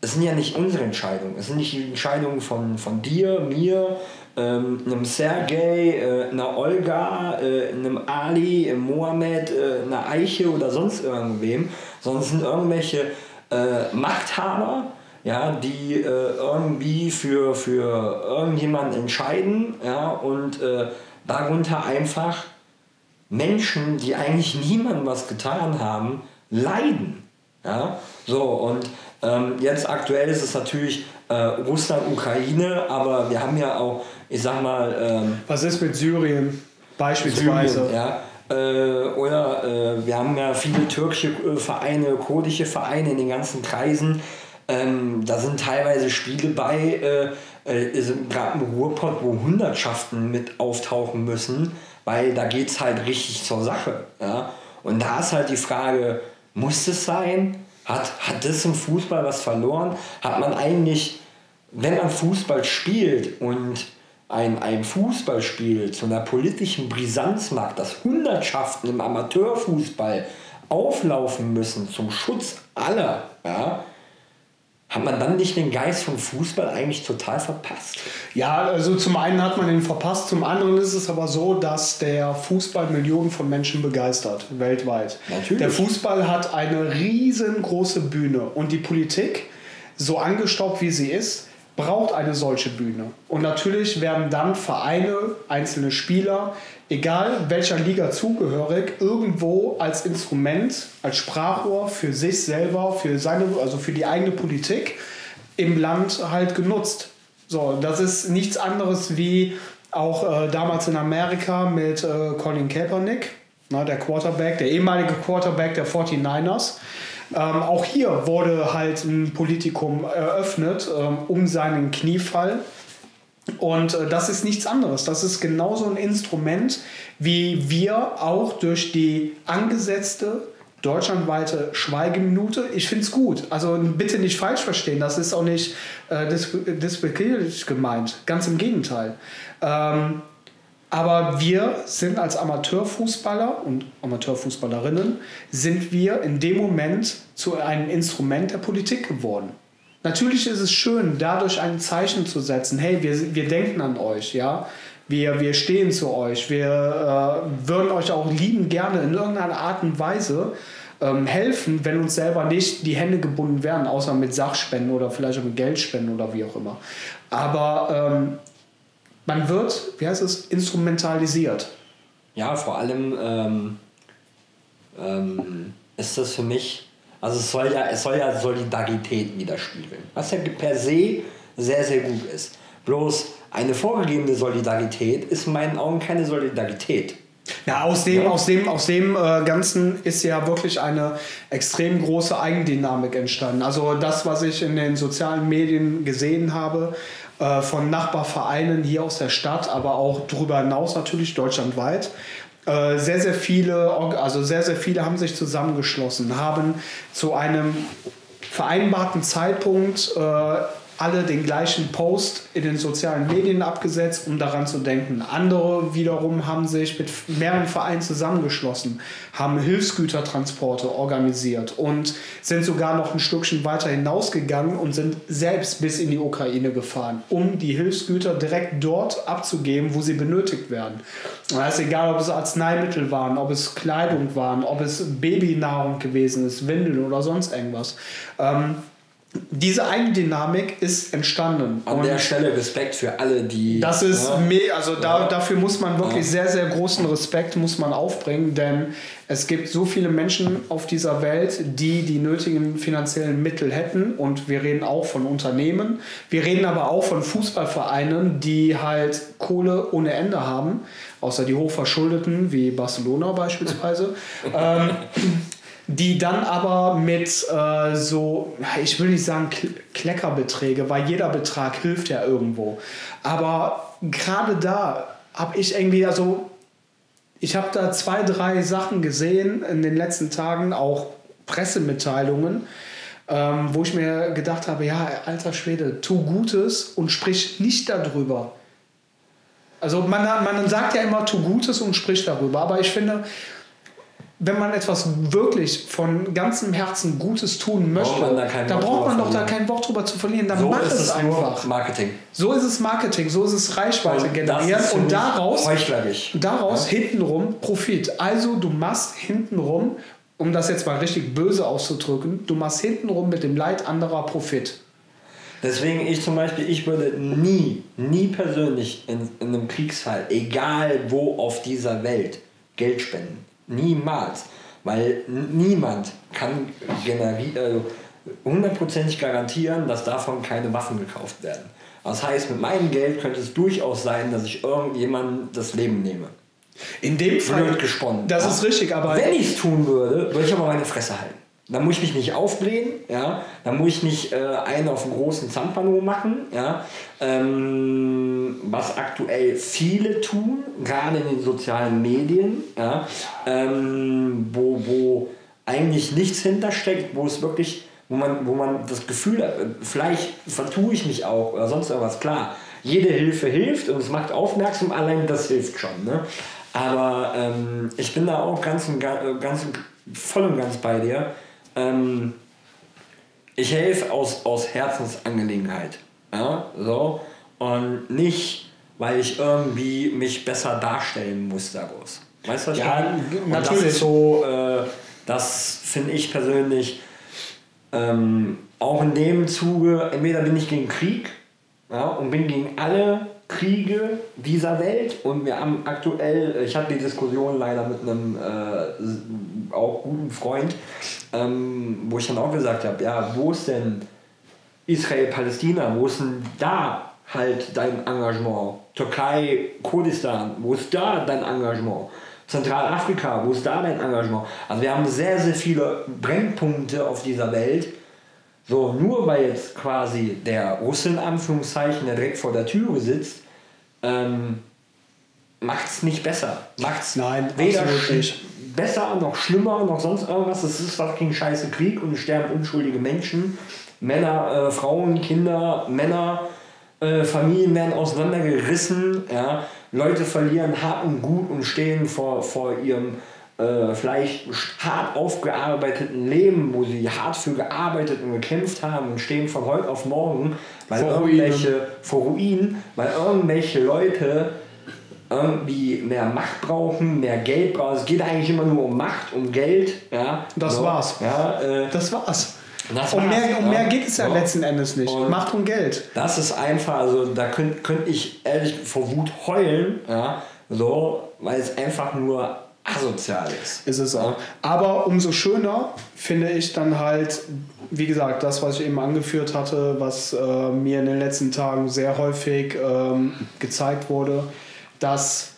es sind ja nicht unsere Entscheidungen. Es sind nicht die Entscheidungen von, von dir, mir, ähm, einem Sergei, äh, einer Olga, äh, einem Ali, einem Mohammed, äh, einer Eiche oder sonst irgendwem, sondern es sind irgendwelche äh, Machthaber, ja, die äh, irgendwie für, für irgendjemanden entscheiden ja, und äh, darunter einfach Menschen, die eigentlich niemandem was getan haben, leiden. Ja? So, und ähm, jetzt aktuell ist es natürlich äh, Russland, Ukraine, aber wir haben ja auch, ich sag mal. Ähm, Was ist mit Syrien beispielsweise? Syrien, ja. Äh, oder äh, wir haben ja viele türkische äh, Vereine, kurdische Vereine in den ganzen Kreisen. Ähm, da sind teilweise Spiele bei, äh, äh, gerade im Ruhrpott, wo Hundertschaften mit auftauchen müssen, weil da geht es halt richtig zur Sache. Ja? Und da ist halt die Frage, muss es sein? Hat, hat das im Fußball was verloren? Hat man eigentlich, wenn man Fußball spielt und ein, ein Fußballspiel zu einer politischen Brisanz macht, dass Hundertschaften im Amateurfußball auflaufen müssen zum Schutz aller, ja, hat man dann nicht den Geist vom Fußball eigentlich total verpasst? Ja, also zum einen hat man ihn verpasst, zum anderen ist es aber so, dass der Fußball Millionen von Menschen begeistert, weltweit. Natürlich. Der Fußball hat eine riesengroße Bühne und die Politik, so angestaubt wie sie ist, braucht eine solche Bühne. Und natürlich werden dann Vereine, einzelne Spieler, egal welcher Liga zugehörig, irgendwo als Instrument, als Sprachrohr für sich selber, für seine, also für die eigene Politik im Land halt genutzt. So, das ist nichts anderes wie auch äh, damals in Amerika mit äh, Colin Kaepernick, na, der Quarterback, der ehemalige Quarterback der 49ers. Ähm, auch hier wurde halt ein Politikum eröffnet ähm, um seinen Kniefall. Und äh, das ist nichts anderes. Das ist genauso ein Instrument, wie wir auch durch die angesetzte deutschlandweite Schweigeminute. Ich finde es gut. Also bitte nicht falsch verstehen. Das ist auch nicht äh, gemeint. Ganz im Gegenteil. Ähm, aber wir sind als Amateurfußballer und Amateurfußballerinnen, sind wir in dem Moment zu einem Instrument der Politik geworden. Natürlich ist es schön, dadurch ein Zeichen zu setzen. Hey, wir, wir denken an euch, ja. Wir, wir stehen zu euch. Wir äh, würden euch auch lieben gerne in irgendeiner Art und Weise ähm, helfen, wenn uns selber nicht die Hände gebunden werden, außer mit Sachspenden oder vielleicht auch mit Geldspenden oder wie auch immer. Aber ähm, man wird, wie heißt es, instrumentalisiert. Ja, vor allem ähm, ähm, ist das für mich, also es soll ja, es soll ja Solidarität widerspiegeln, was ja per se sehr, sehr gut ist. Bloß eine vorgegebene Solidarität ist in meinen Augen keine Solidarität. Ja, aus dem, ja. aus dem, aus dem äh, Ganzen ist ja wirklich eine extrem große Eigendynamik entstanden. Also das, was ich in den sozialen Medien gesehen habe, äh, von Nachbarvereinen hier aus der Stadt, aber auch darüber hinaus natürlich deutschlandweit. Äh, sehr, sehr viele, also sehr, sehr viele haben sich zusammengeschlossen, haben zu einem vereinbarten Zeitpunkt äh, alle den gleichen Post in den sozialen Medien abgesetzt, um daran zu denken. Andere wiederum haben sich mit mehreren Vereinen zusammengeschlossen, haben Hilfsgütertransporte organisiert und sind sogar noch ein Stückchen weiter hinausgegangen und sind selbst bis in die Ukraine gefahren, um die Hilfsgüter direkt dort abzugeben, wo sie benötigt werden. Und da ist egal, ob es Arzneimittel waren, ob es Kleidung waren, ob es Babynahrung gewesen ist, Windeln oder sonst irgendwas. Ähm, diese Eigendynamik ist entstanden. An der Stelle Respekt für alle, die. Das ist ja, me also da, ja. dafür muss man wirklich ja. sehr, sehr großen Respekt muss man aufbringen, denn es gibt so viele Menschen auf dieser Welt, die die nötigen finanziellen Mittel hätten und wir reden auch von Unternehmen. Wir reden aber auch von Fußballvereinen, die halt Kohle ohne Ende haben, außer die hochverschuldeten wie Barcelona beispielsweise. ähm, die dann aber mit äh, so, ich will nicht sagen Kleckerbeträge, weil jeder Betrag hilft ja irgendwo. Aber gerade da habe ich irgendwie, also ich habe da zwei, drei Sachen gesehen in den letzten Tagen, auch Pressemitteilungen, ähm, wo ich mir gedacht habe, ja, alter Schwede, tu Gutes und sprich nicht darüber. Also man, man sagt ja immer, tu Gutes und sprich darüber, aber ich finde, wenn man etwas wirklich von ganzem Herzen Gutes tun möchte, braucht da, da braucht man doch da kein Wort drüber zu verlieren. Dann so mach es, einfach. Marketing. So ist es Marketing, so ist es Reichweite und generieren und daraus, daraus ja? hintenrum Profit. Also du machst hintenrum, um das jetzt mal richtig böse auszudrücken, du machst hintenrum mit dem Leid anderer Profit. Deswegen ich zum Beispiel, ich würde nie, nie persönlich in, in einem Kriegsfall, egal wo auf dieser Welt, Geld spenden. Niemals. Weil niemand kann generieren, äh, hundertprozentig garantieren, dass davon keine Waffen gekauft werden. Das heißt, mit meinem Geld könnte es durchaus sein, dass ich irgendjemandem das Leben nehme. In dem Fall. gesponnen. Das ja? ist richtig, aber. Wenn ich es tun würde, würde ich aber meine Fresse halten. Dann muss ich mich nicht aufblähen, ja. Dann muss ich nicht äh, einen auf dem großen Zampano machen, ja. Ähm, was aktuell viele tun, gerade in den sozialen Medien, ja. Ähm, wo, wo eigentlich nichts hintersteckt, wo es wirklich, wo man, wo man das Gefühl hat, vielleicht vertue ich mich auch oder sonst irgendwas, klar. Jede Hilfe hilft und es macht aufmerksam, allein das hilft schon. Ne? Aber ähm, ich bin da auch ganz, ganz voll und ganz bei dir ähm, ich helfe aus, aus Herzensangelegenheit. Ja, so. Und nicht, weil ich irgendwie mich besser darstellen muss daraus. Weißt du, was ja, ich meine? natürlich. Das ist so, äh, das finde ich persönlich ähm, auch in dem Zuge, entweder bin ich gegen Krieg ja, und bin gegen alle Kriege dieser Welt und wir haben aktuell, ich hatte die Diskussion leider mit einem äh, auch guten Freund, ähm, wo ich dann auch gesagt habe, ja, wo ist denn Israel-Palästina, wo ist denn da halt dein Engagement? Türkei, Kurdistan, wo ist da dein Engagement? Zentralafrika, wo ist da dein Engagement? Also wir haben sehr, sehr viele Brennpunkte auf dieser Welt, so, nur weil jetzt quasi der Russe in Anführungszeichen, der direkt vor der Türe sitzt, ähm, macht es nicht besser. Macht es weder nicht. besser noch schlimmer noch sonst irgendwas. Es ist fucking scheiße Krieg und es sterben unschuldige Menschen. Männer, äh, Frauen, Kinder, Männer, äh, Familien werden auseinandergerissen. Ja? Leute verlieren hart und gut und stehen vor, vor ihrem äh, vielleicht hart aufgearbeiteten Leben, wo sie hart für gearbeitet und gekämpft haben und stehen von heute auf morgen, weil vor irgendwelche Ruinen. vor Ruinen, weil irgendwelche Leute irgendwie mehr Macht brauchen, mehr Geld brauchen. Es geht eigentlich immer nur um Macht, um Geld. Ja, das so. war's. Ja, äh, das war's. Das um, mehr, um mehr geht es ja, ja, letzten Endes nicht. Und Macht und Geld. Das ist einfach, also da könnte könnt ich ehrlich vor Wut heulen, ja, so, weil es einfach nur asozial ist. Ist es auch. Aber umso schöner finde ich dann halt, wie gesagt, das, was ich eben angeführt hatte, was äh, mir in den letzten Tagen sehr häufig ähm, gezeigt wurde, dass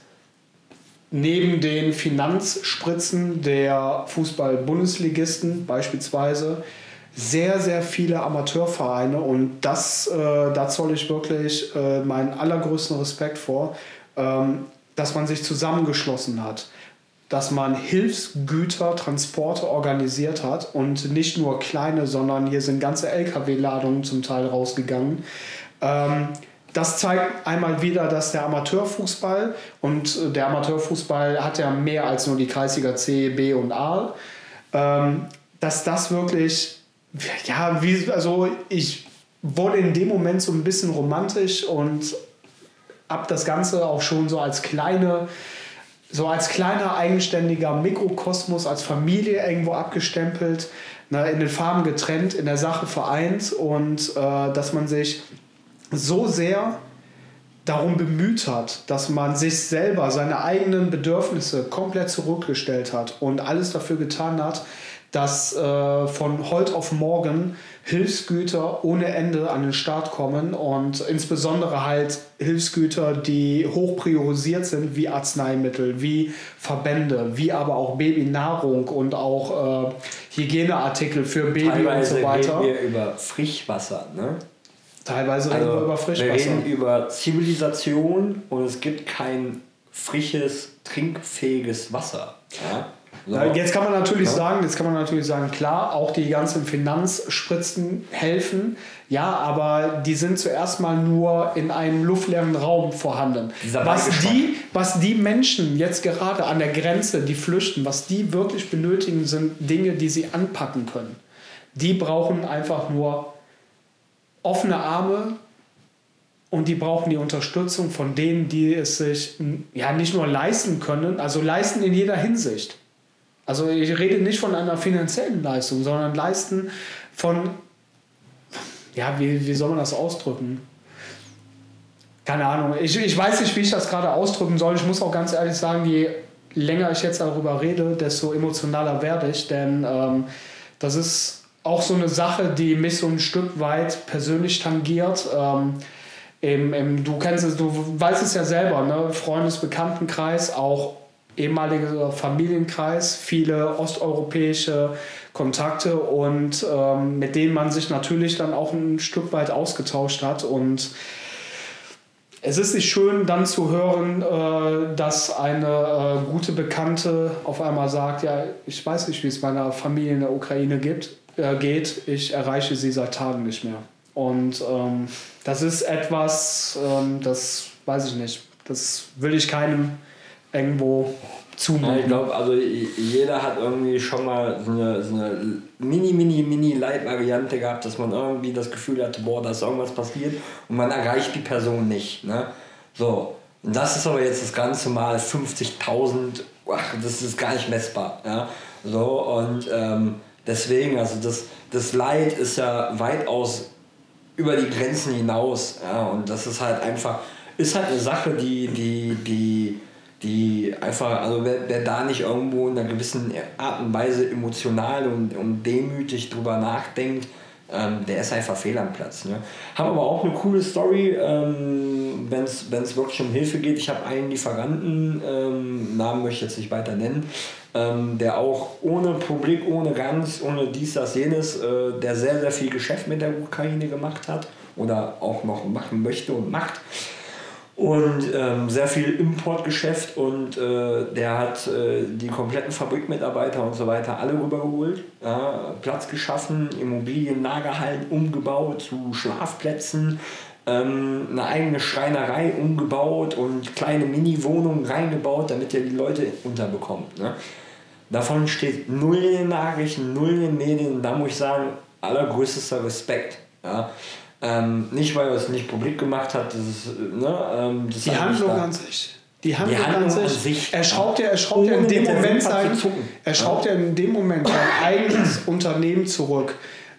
neben den Finanzspritzen der Fußball-Bundesligisten beispielsweise sehr, sehr viele Amateurvereine und das, äh, da zolle ich wirklich äh, meinen allergrößten Respekt vor, ähm, dass man sich zusammengeschlossen hat dass man Hilfsgüter, Transporte organisiert hat und nicht nur kleine, sondern hier sind ganze Lkw-Ladungen zum Teil rausgegangen. Ähm, das zeigt einmal wieder, dass der Amateurfußball und der Amateurfußball hat ja mehr als nur die Kreisliga C, B und A, ähm, dass das wirklich, ja, wie, also ich wurde in dem Moment so ein bisschen romantisch und ab das Ganze auch schon so als kleine so als kleiner eigenständiger Mikrokosmos, als Familie irgendwo abgestempelt, ne, in den Farben getrennt, in der Sache vereint und äh, dass man sich so sehr darum bemüht hat, dass man sich selber, seine eigenen Bedürfnisse komplett zurückgestellt hat und alles dafür getan hat, dass äh, von heute auf morgen Hilfsgüter ohne Ende an den Start kommen und insbesondere halt Hilfsgüter, die hoch priorisiert sind, wie Arzneimittel, wie Verbände, wie aber auch Babynahrung und auch äh, Hygieneartikel für Baby Teilweise und so weiter. reden wir über Frischwasser, ne? Teilweise reden wir Also, über wir Frischwasser. reden über Zivilisation und es gibt kein frisches, trinkfähiges Wasser. Ja? So. Ja, Jetzt kann man natürlich Ja. sagen, jetzt kann man natürlich sagen, klar, auch die ganzen Finanzspritzen helfen, ja, aber die sind zuerst mal nur in einem luftleeren Raum vorhanden. Was die, was die Menschen jetzt gerade an der Grenze, die flüchten, was die wirklich benötigen, sind Dinge, die sie anpacken können. Die brauchen einfach nur offene Arme und die brauchen die Unterstützung von denen, die es sich ja nicht nur leisten können, also leisten in jeder Hinsicht. Also ich rede nicht von einer finanziellen Leistung, sondern leisten von, ja, wie, wie soll man das ausdrücken? Keine Ahnung. Ich, ich weiß nicht, wie ich das gerade ausdrücken soll. Ich muss auch ganz ehrlich sagen, je länger ich jetzt darüber rede, desto emotionaler werde ich, denn ähm, das ist auch so eine Sache, die mich so ein Stück weit persönlich tangiert. Ähm, im, im, du kennst es, du weißt es ja selber, ne? Freundesbekanntenkreis, auch ehemaliger Familienkreis, viele osteuropäische Kontakte und ähm, mit denen man sich natürlich dann auch ein Stück weit ausgetauscht hat und es ist nicht schön, dann zu hören, äh, dass eine äh, gute Bekannte auf einmal sagt, ja, ich weiß nicht, wie es meiner Familie in der Ukraine gibt, äh, geht, ich erreiche sie seit Tagen nicht mehr. Und ähm, das ist etwas, ähm, das weiß ich nicht, das will ich keinem irgendwo Ja, zumuten. ich glaube, also jeder hat irgendwie schon mal so eine, so eine mini, mini, mini Light-Variante gehabt, dass man irgendwie das Gefühl hatte, boah, da ist irgendwas passiert und man erreicht die Person nicht. Ne? So, und das ist aber jetzt das Ganze mal 50.000, ach, das ist gar nicht messbar. Ja? So, und ähm, deswegen, also das, das Leid ist ja weitaus über die Grenzen hinaus. Ja, und das ist halt einfach, ist halt eine Sache, die, die, die, die einfach, also wer, wer da nicht irgendwo in einer gewissen Art und Weise emotional und, und demütig drüber nachdenkt, ähm, der ist einfach fehl am Platz. Ne? Haben aber auch eine coole Story, ähm, wenn es wirklich um Hilfe geht. Ich habe einen Lieferanten, ähm, Namen möchte ich jetzt nicht weiter nennen, ähm, der auch ohne Publik, ohne ganz, ohne dies, das, jenes, äh, der sehr, sehr viel Geschäft mit der Ukraine gemacht hat oder auch noch machen möchte und macht. Und ähm, sehr viel Importgeschäft und äh, der hat äh, die kompletten Fabrikmitarbeiter und so weiter alle rübergeholt, ja, Platz geschaffen, Immobilien, Lagerhallen umgebaut zu Schlafplätzen, ähm, eine eigene Schreinerei umgebaut und kleine Mini-Wohnungen reingebaut, damit er die Leute unterbekommt. Ne? Davon steht null in den Nachrichten, null in den Medien und da muss ich sagen, allergrößter Respekt. Ja? Ähm, nicht, weil er es nicht publik gemacht hat, das ist, äh, ne, ähm, das Die Handlung an sich. Die Handlung, Handlung an, sich. an sich, Er schraubt ja, er schraubt ja in dem Moment sein, er schraubt ja in dem Moment sein eigenes Unternehmen zurück.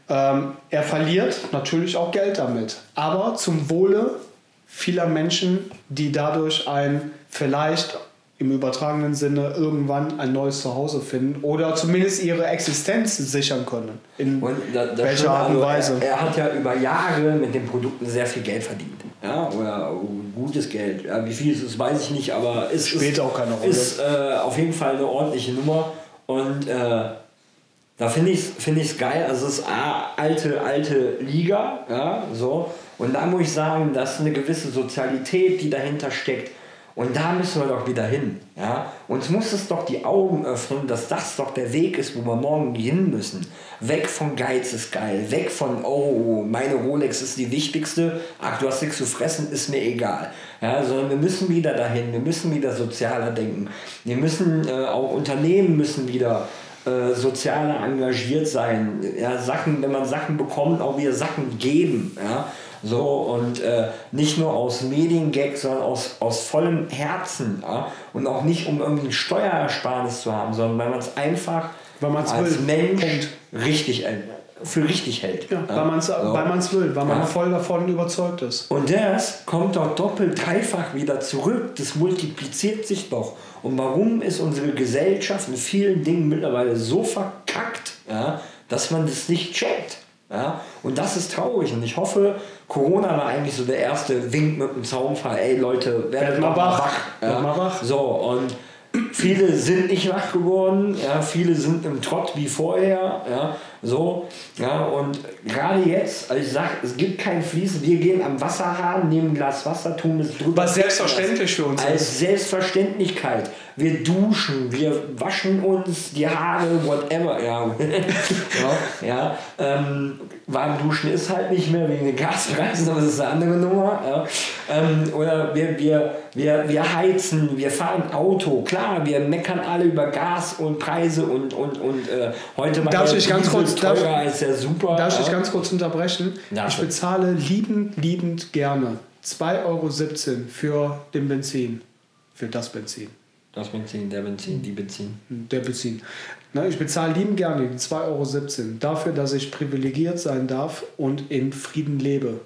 Ähm, er verliert natürlich auch Geld damit, aber zum Wohle vieler Menschen, die dadurch ein vielleicht im übertragenen Sinne irgendwann ein neues Zuhause finden oder zumindest ihre Existenz sichern können. In Und da, das welcher Art und Weise? Er, er hat ja über Jahre mit den Produkten sehr viel Geld verdient. Ja, oder gutes Geld. Ja, wie viel es ist, weiß ich nicht, aber es Spielt ist, auch keine Rolle. ist äh, auf jeden Fall eine ordentliche Nummer. Und äh, da finde ich es find ich's geil. Also es ist A, alte, alte Liga, ja, so. Und da muss ich sagen, dass eine gewisse Sozialität, die dahinter steckt. Und da müssen wir doch wieder hin. Ja? Uns muss es doch die Augen öffnen, dass das doch der Weg ist, wo wir morgen hin müssen. Weg von Geiz ist geil, weg von, oh, meine Rolex ist die wichtigste, ach, du hast nichts zu fressen, ist mir egal. Ja, sondern wir müssen wieder dahin, wir müssen wieder sozialer denken. Wir müssen, äh, auch Unternehmen müssen wieder äh, sozialer engagiert sein. Ja, Sachen, wenn man Sachen bekommt, auch wieder Sachen geben. Ja? So, und äh, nicht nur aus Mediengag, sondern aus, aus vollem Herzen. Ja? Und auch nicht, um irgendwie Steuerersparnis zu haben, sondern weil man es einfach weil als will. Mensch Punkt. richtig für richtig hält. Ja, weil man es so. will, weil man ja. voll davon überzeugt ist. Und das kommt doch doppelt, dreifach wieder zurück. Das multipliziert sich doch. Und warum ist unsere Gesellschaft in vielen Dingen mittlerweile so verkackt, ja, dass man das nicht checkt? Ja? Und das ist traurig. Und ich hoffe, Corona war eigentlich so der erste Wink mit dem Zaunfall. Ey Leute, werdet Werd mal wach. wach, ja? mal wach. So, und viele sind nicht wach geworden, ja, viele sind im Trott wie vorher, ja, so, ja, und gerade jetzt, also ich sag, es gibt kein Fließen, wir gehen am Wasserhahn, nehmen ein Glas Wasser, tun es drüber. Was selbstverständlich für uns als ist. Selbstverständlichkeit. Wir duschen, wir waschen uns die Haare, whatever, ja, ja, ja ähm, warm duschen ist halt nicht mehr wegen den Gaspreisen, aber das ist eine andere Nummer, ja, ähm, oder wir, wir, wir, wir heizen, wir fahren Auto, klar, wir meckern alle über Gas und Preise und, und, und äh, heute mal Darf ich ganz kurz kurz, darf, ist ja super. Darf ich dich ganz kurz unterbrechen? Ja, ich bezahle liebend, liebend gerne 2,17 Euro für den Benzin. Für das Benzin. Das Benzin, der Benzin, die Benzin. Der Benzin. Na, ich bezahle liebend gerne die 2,17 Euro dafür, dass ich privilegiert sein darf und in Frieden lebe.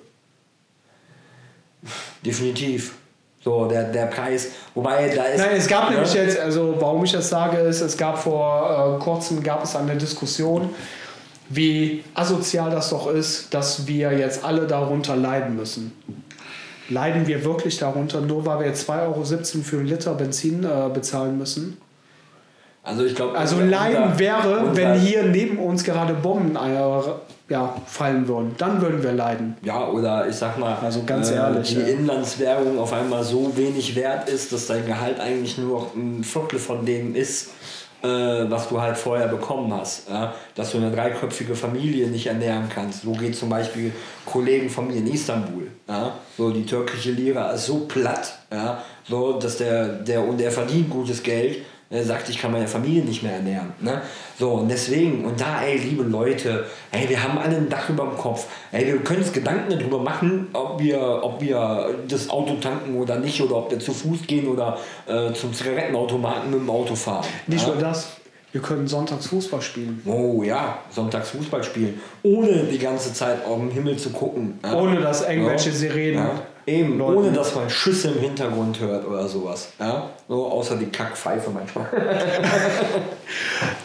Definitiv. So, der, der Preis. Wobei da ist. Nein, es gab ne? nämlich jetzt, also warum ich das sage, ist, es gab vor äh, kurzem gab es eine Diskussion wie asozial das doch ist, dass wir jetzt alle darunter leiden müssen. Leiden wir wirklich darunter, nur weil wir jetzt 2,17 Euro für einen Liter Benzin äh, bezahlen müssen? Also ich glaube. Also Leiden wäre, unser, wenn hier neben uns gerade Bomben ja, fallen würden. Dann würden wir leiden. Ja, oder ich sag mal, also ganz äh, ehrlich, die ja. Inlandswährung auf einmal so wenig wert ist, dass dein Gehalt eigentlich nur noch ein Viertel von dem ist, äh, was du halt vorher bekommen hast. Ja? Dass du eine dreiköpfige Familie nicht ernähren kannst. So geht zum Beispiel Kollegen von mir in Istanbul. Ja? So, die türkische Lira ist so platt, ja? so, dass der, der, und der verdient gutes Geld, er sagt, ich kann meine Familie nicht mehr ernähren. Ne? So, und deswegen, und da, ey, liebe Leute, ey, wir haben alle ein Dach über dem Kopf. Ey, wir können uns Gedanken darüber machen, ob wir, ob wir das Auto tanken oder nicht, oder ob wir zu Fuß gehen oder äh, zum Zigarettenautomaten mit dem Auto fahren. Nicht ja? nur das, wir können sonntags Fußball spielen. Oh ja, sonntags Fußball spielen. Ohne die ganze Zeit auf den Himmel zu gucken. Ja? Ohne dass irgendwelche ja? Sirenen. Eben, Leuten. ohne dass man Schüsse im Hintergrund hört oder sowas. Ja? So außer die Kackpfeife manchmal.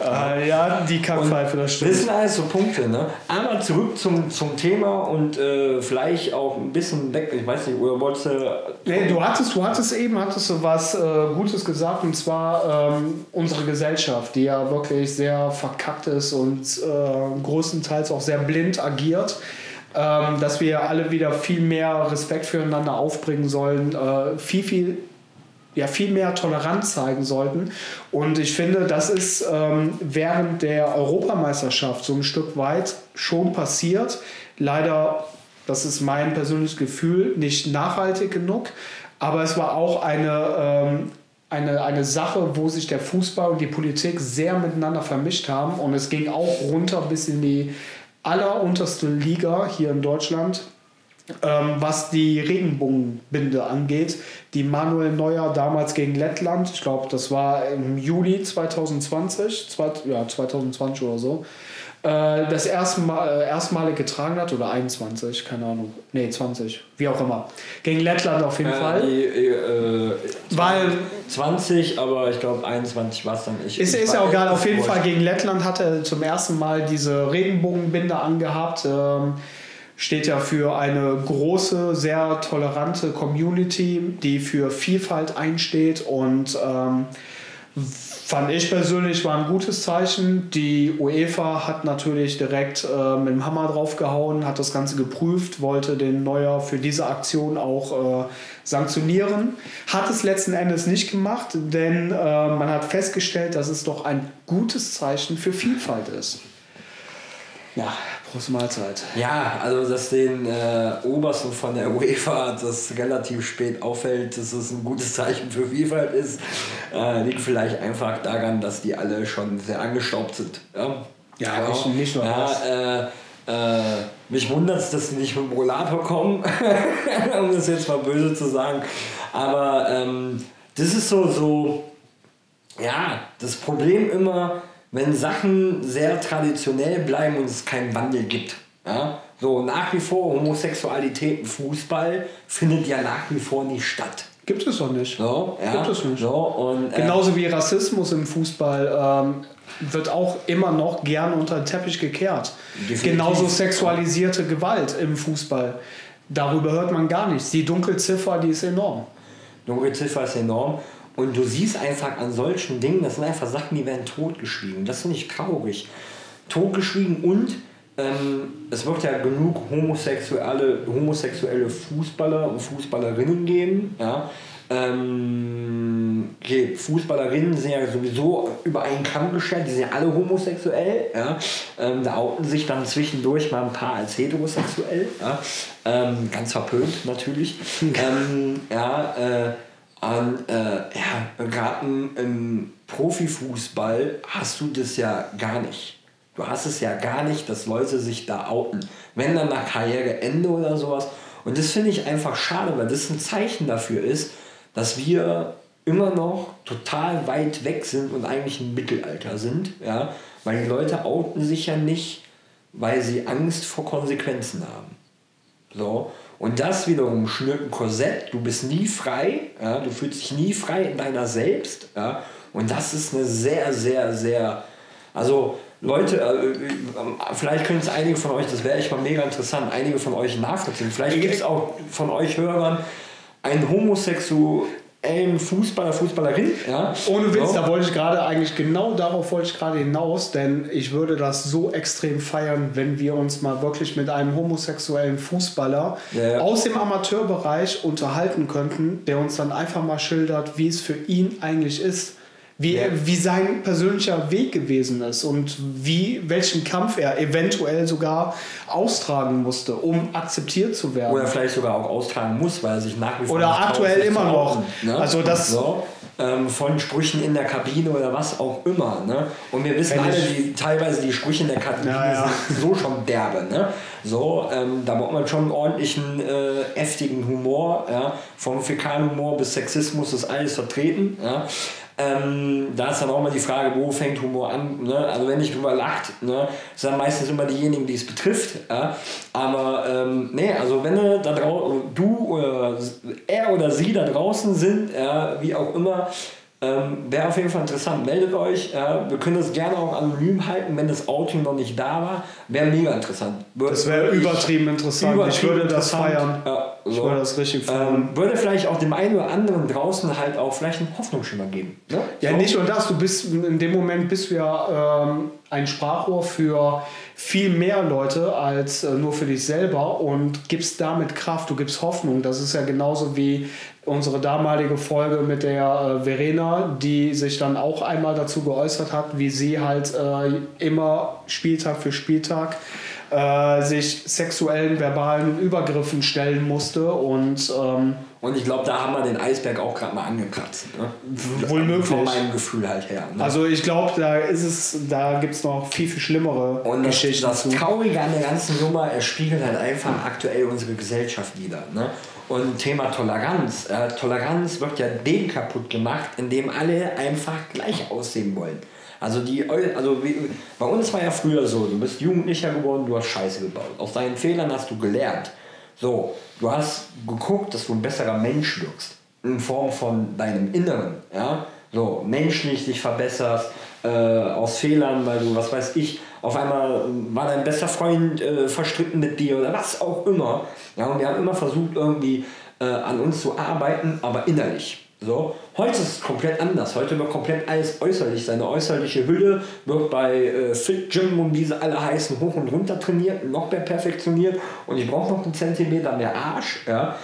äh, ja, die Kackpfeife, das stimmt. Das sind alles so Punkte. Ne? Aber zurück zum, zum Thema und äh, vielleicht auch ein bisschen weg, ich weiß nicht, oder wolltest du. Nee, du hattest, du hattest eben hattest du was äh, Gutes gesagt und zwar ähm, unsere Gesellschaft, die ja wirklich sehr verkackt ist und äh, größtenteils auch sehr blind agiert ähm, dass wir alle wieder viel mehr Respekt füreinander aufbringen sollen, äh, viel, viel ja, viel mehr Toleranz zeigen sollten. Und ich finde, das ist ähm, während der Europameisterschaft so ein Stück weit schon passiert. Leider, das ist mein persönliches Gefühl, nicht nachhaltig genug. Aber es war auch eine, ähm, eine, eine Sache, wo sich der Fußball und die Politik sehr miteinander vermischt haben. Und es ging auch runter bis in die allerunterste Liga hier in Deutschland, ähm, was die Regenbogenbinde angeht, die Manuel Neuer damals gegen Lettland, ich glaube, das war im Juli 2020, zwei, ja, 2020 oder so, das erste Mal, äh, erstmalig getragen hat oder 21, keine Ahnung. Nee, 20, wie auch immer. Gegen Lettland auf jeden äh, Fall. Äh, 20, Weil 20, aber ich glaube 21 war es dann nicht. Ist, ist ja auch egal, auf jeden Fall gegen Lettland hat er zum ersten Mal diese Regenbogenbinde angehabt. Ähm, steht ja für eine große, sehr tolerante Community, die für Vielfalt einsteht und ähm, Fand ich persönlich war ein gutes Zeichen. Die UEFA hat natürlich direkt äh, mit dem Hammer draufgehauen, hat das Ganze geprüft, wollte den Neuer für diese Aktion auch äh, sanktionieren. Hat es letzten Endes nicht gemacht, denn äh, man hat festgestellt, dass es doch ein gutes Zeichen für Vielfalt ist. Ja, Prost Mahlzeit. Ja, also dass den äh, Obersten von der UEFA das relativ spät auffällt, dass es ein gutes Zeichen für Vielfalt ist, äh, liegt vielleicht einfach daran, dass die alle schon sehr angestaubt sind. Ja, ja nicht, nicht nur ja, das. Äh, äh, mich wundert es, dass sie nicht mit dem Rollator kommen, um das jetzt mal böse zu sagen. Aber ähm, das ist so, so, ja, das Problem immer, wenn Sachen sehr traditionell bleiben und es keinen Wandel gibt. Ja? So nach wie vor Homosexualität im Fußball findet ja nach wie vor nicht statt. Gibt es doch nicht. So, ja. Gibt es nicht. So, und, äh, Genauso wie Rassismus im Fußball ähm, wird auch immer noch gern unter den Teppich gekehrt. Definitiv. Genauso sexualisierte Gewalt im Fußball. Darüber hört man gar nichts. Die Dunkelziffer, die ist enorm. Dunkelziffer ist enorm. Und du siehst einfach an solchen Dingen, das sind einfach Sachen, die werden totgeschwiegen. Das finde ich traurig. Totgeschwiegen und ähm, es wird ja genug homosexuelle, homosexuelle Fußballer und Fußballerinnen geben. Ja? Ähm, okay, Fußballerinnen sind ja sowieso über einen Kamm gestellt, die sind ja alle homosexuell. Ja? Ähm, da outen sich dann zwischendurch mal ein paar als heterosexuell. Ja? Ähm, ganz verpönt natürlich. ähm, ja, äh, und äh, ja, gerade im Profifußball hast du das ja gar nicht. Du hast es ja gar nicht, dass Leute sich da outen. Wenn dann nach Karriereende oder sowas. Und das finde ich einfach schade, weil das ein Zeichen dafür ist, dass wir immer noch total weit weg sind und eigentlich im Mittelalter sind. Ja? Weil die Leute outen sich ja nicht, weil sie Angst vor Konsequenzen haben. So. Und das wiederum schnürt ein Korsett, du bist nie frei, ja, du fühlst dich nie frei in deiner selbst. Ja, und das ist eine sehr, sehr, sehr, also Leute, äh, vielleicht können es einige von euch, das wäre echt mal mega interessant, einige von euch nachvollziehen. Vielleicht gibt es auch von euch Hörern einen homosexuellen ähm, Fußballer, Fußballerin. Ja. Ohne Witz, so. da wollte ich gerade eigentlich genau darauf wollte ich gerade hinaus, denn ich würde das so extrem feiern, wenn wir uns mal wirklich mit einem homosexuellen Fußballer ja. aus dem Amateurbereich unterhalten könnten, der uns dann einfach mal schildert, wie es für ihn eigentlich ist wie, ja. wie sein persönlicher Weg gewesen ist und wie, welchen Kampf er eventuell sogar austragen musste, um akzeptiert zu werden. Oder vielleicht sogar auch austragen muss, weil er sich nach wie vor. Oder aktuell immer noch. Ne? Also das. So, ähm, von Sprüchen in der Kabine oder was auch immer. Ne? Und wir wissen alle, die, teilweise die Sprüche in der Kabine ja, ja. sind so schon derbe. Ne? So, ähm, da braucht man schon einen ordentlichen, äh, heftigen Humor. Ja? Vom Fäkalhumor bis Sexismus ist alles vertreten. Ja? Ähm, da ist dann auch mal die Frage, wo fängt Humor an? Ne? Also wenn nicht drüber lacht, ne, sind dann meistens immer diejenigen, die es betrifft. Ja? Aber ähm, nee, also wenn du, da du oder er oder sie da draußen sind, ja, wie auch immer, ähm, Wäre auf jeden Fall interessant. Meldet euch. Ja, wir können das gerne auch anonym halten, wenn das Outing noch nicht da war. Wäre mega interessant. Würde, das wäre übertrieben interessant. Übertrieben ich würde das feiern. Ja, so. Ich würde das richtig feiern. Ähm, würde vielleicht auch dem einen oder anderen draußen halt auch vielleicht einen Hoffnungsschimmer geben. Ne? Ja, so. nicht nur das. Du bist in dem Moment bist du ja ähm, ein Sprachrohr für viel mehr Leute als äh, nur für dich selber und gibst damit Kraft, du gibst Hoffnung. Das ist ja genauso wie unsere damalige Folge mit der äh, Verena, die sich dann auch einmal dazu geäußert hat, wie sie halt äh, immer Spieltag für Spieltag äh, sich sexuellen, verbalen Übergriffen stellen musste und ähm, und ich glaube, da haben wir den Eisberg auch gerade mal angekratzt. Ne? Wohl möglich. Von meinem Gefühl halt her. Ne? Also ich glaube, da ist es, da gibt es noch viel, viel schlimmere Und Geschichten. Das, das Traurige an der ganzen Nummer, er spiegelt halt einfach aktuell unsere Gesellschaft wieder. Ne? Und Thema Toleranz. Äh, Toleranz wird ja dem kaputt gemacht, indem alle einfach gleich aussehen wollen. Also, die, also wie, bei uns war ja früher so, du bist Jugendlicher geworden, du hast Scheiße gebaut. Aus deinen Fehlern hast du gelernt. So, du hast geguckt, dass du ein besserer Mensch wirkst. In Form von deinem Inneren. Ja? So, menschlich dich verbesserst, äh, aus Fehlern, weil du, was weiß ich, auf einmal war dein bester Freund äh, verstritten mit dir oder was auch immer. Ja, und wir haben immer versucht, irgendwie äh, an uns zu arbeiten, aber innerlich. So, heute ist es komplett anders. Heute wird komplett alles äußerlich. Seine äußerliche Hülle wird bei äh, Fit Gym und wie sie alle heißen hoch und runter trainiert, noch mehr perfektioniert und ich brauche noch einen Zentimeter mehr Arsch. Ja.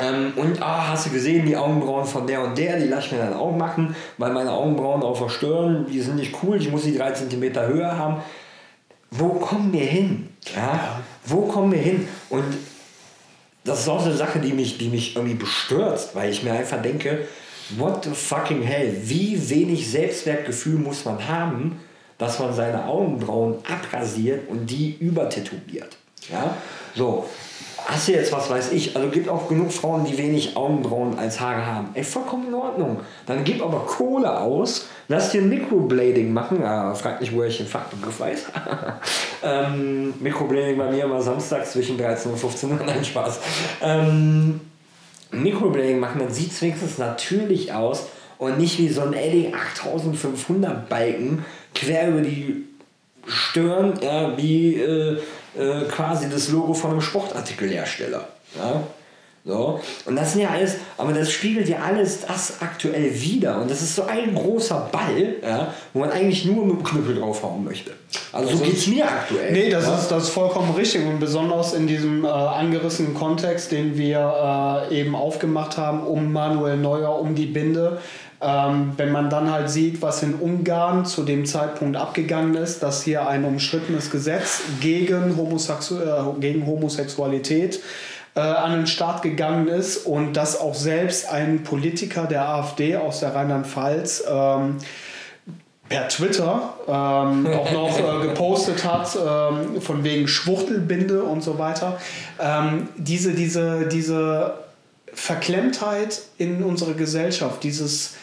Ähm, und ah, hast du gesehen, die Augenbrauen von der und der, die lasse ich mir dann auch machen, weil meine Augenbrauen auch verstören, die sind nicht cool, ich muss die 3 cm Höhe haben. Wo kommen wir hin? Ja? ja? Wo kommen wir hin? Und das ist auch so eine Sache, die mich, die mich irgendwie bestört, weil ich mir einfach denke, what the fucking hell, wie wenig Selbstwertgefühl muss man haben, dass man seine Augenbrauen abrasiert und die übertätowiert. Ja? So, hast du jetzt was weiß ich, also gibt auch genug Frauen, die wenig Augenbrauen als Haare haben. Ey, vollkommen in Ordnung. Dann gib aber Kohle aus, lass dir Microblading machen. Ah, frag nicht, wo ich den Fachbegriff weiß. ähm, Microblading bei mir immer samstags zwischen 13 und 15 Uhr. Nein, Spaß. Ähm, Microblading machen, dann sieht es wenigstens natürlich aus und nicht wie so ein Edding 8500 Balken quer über die Stirn, ja, wie äh, äh, quasi das Logo von einem Sportartikelhersteller. Ja? So. Und das sind ja alles, aber das spiegelt ja alles das aktuell wieder. Und das ist so ein großer Ball, ja, wo man eigentlich nur mit dem Knüppel draufhauen möchte. Also das so geht es mir aktuell. Nee, das, ja? ist, das ist vollkommen richtig. Und besonders in diesem äh, angerissenen Kontext, den wir äh, eben aufgemacht haben, um Manuel Neuer, um die Binde. Ähm, wenn man dann halt sieht, was in Ungarn zu dem Zeitpunkt abgegangen ist, dass hier ein umstrittenes Gesetz gegen, Homosexu äh, gegen Homosexualität äh, an den Start gegangen ist und dass auch selbst ein Politiker der AfD aus der Rheinland-Pfalz ähm, per Twitter ähm, auch noch äh, gepostet hat, ähm, von wegen Schwuchtelbinde und so weiter. Ähm, diese, diese, diese Verklemmtheit in unserer Gesellschaft, dieses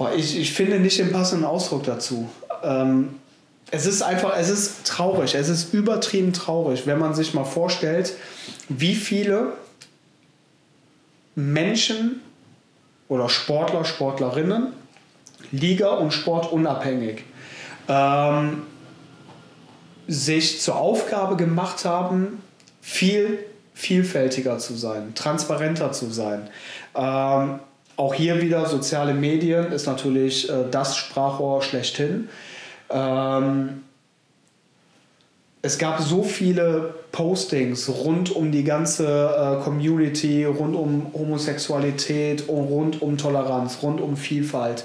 Boah, ich, ich finde nicht den passenden Ausdruck dazu. Ähm, es ist einfach, es ist traurig, es ist übertrieben traurig, wenn man sich mal vorstellt, wie viele Menschen oder Sportler, Sportlerinnen, Liga und Sport unabhängig, ähm, sich zur Aufgabe gemacht haben, viel vielfältiger zu sein, transparenter zu sein. Ähm, auch hier wieder soziale Medien ist natürlich äh, das Sprachrohr schlechthin. Ähm, es gab so viele Postings rund um die ganze äh, Community, rund um Homosexualität, rund um Toleranz, rund um Vielfalt.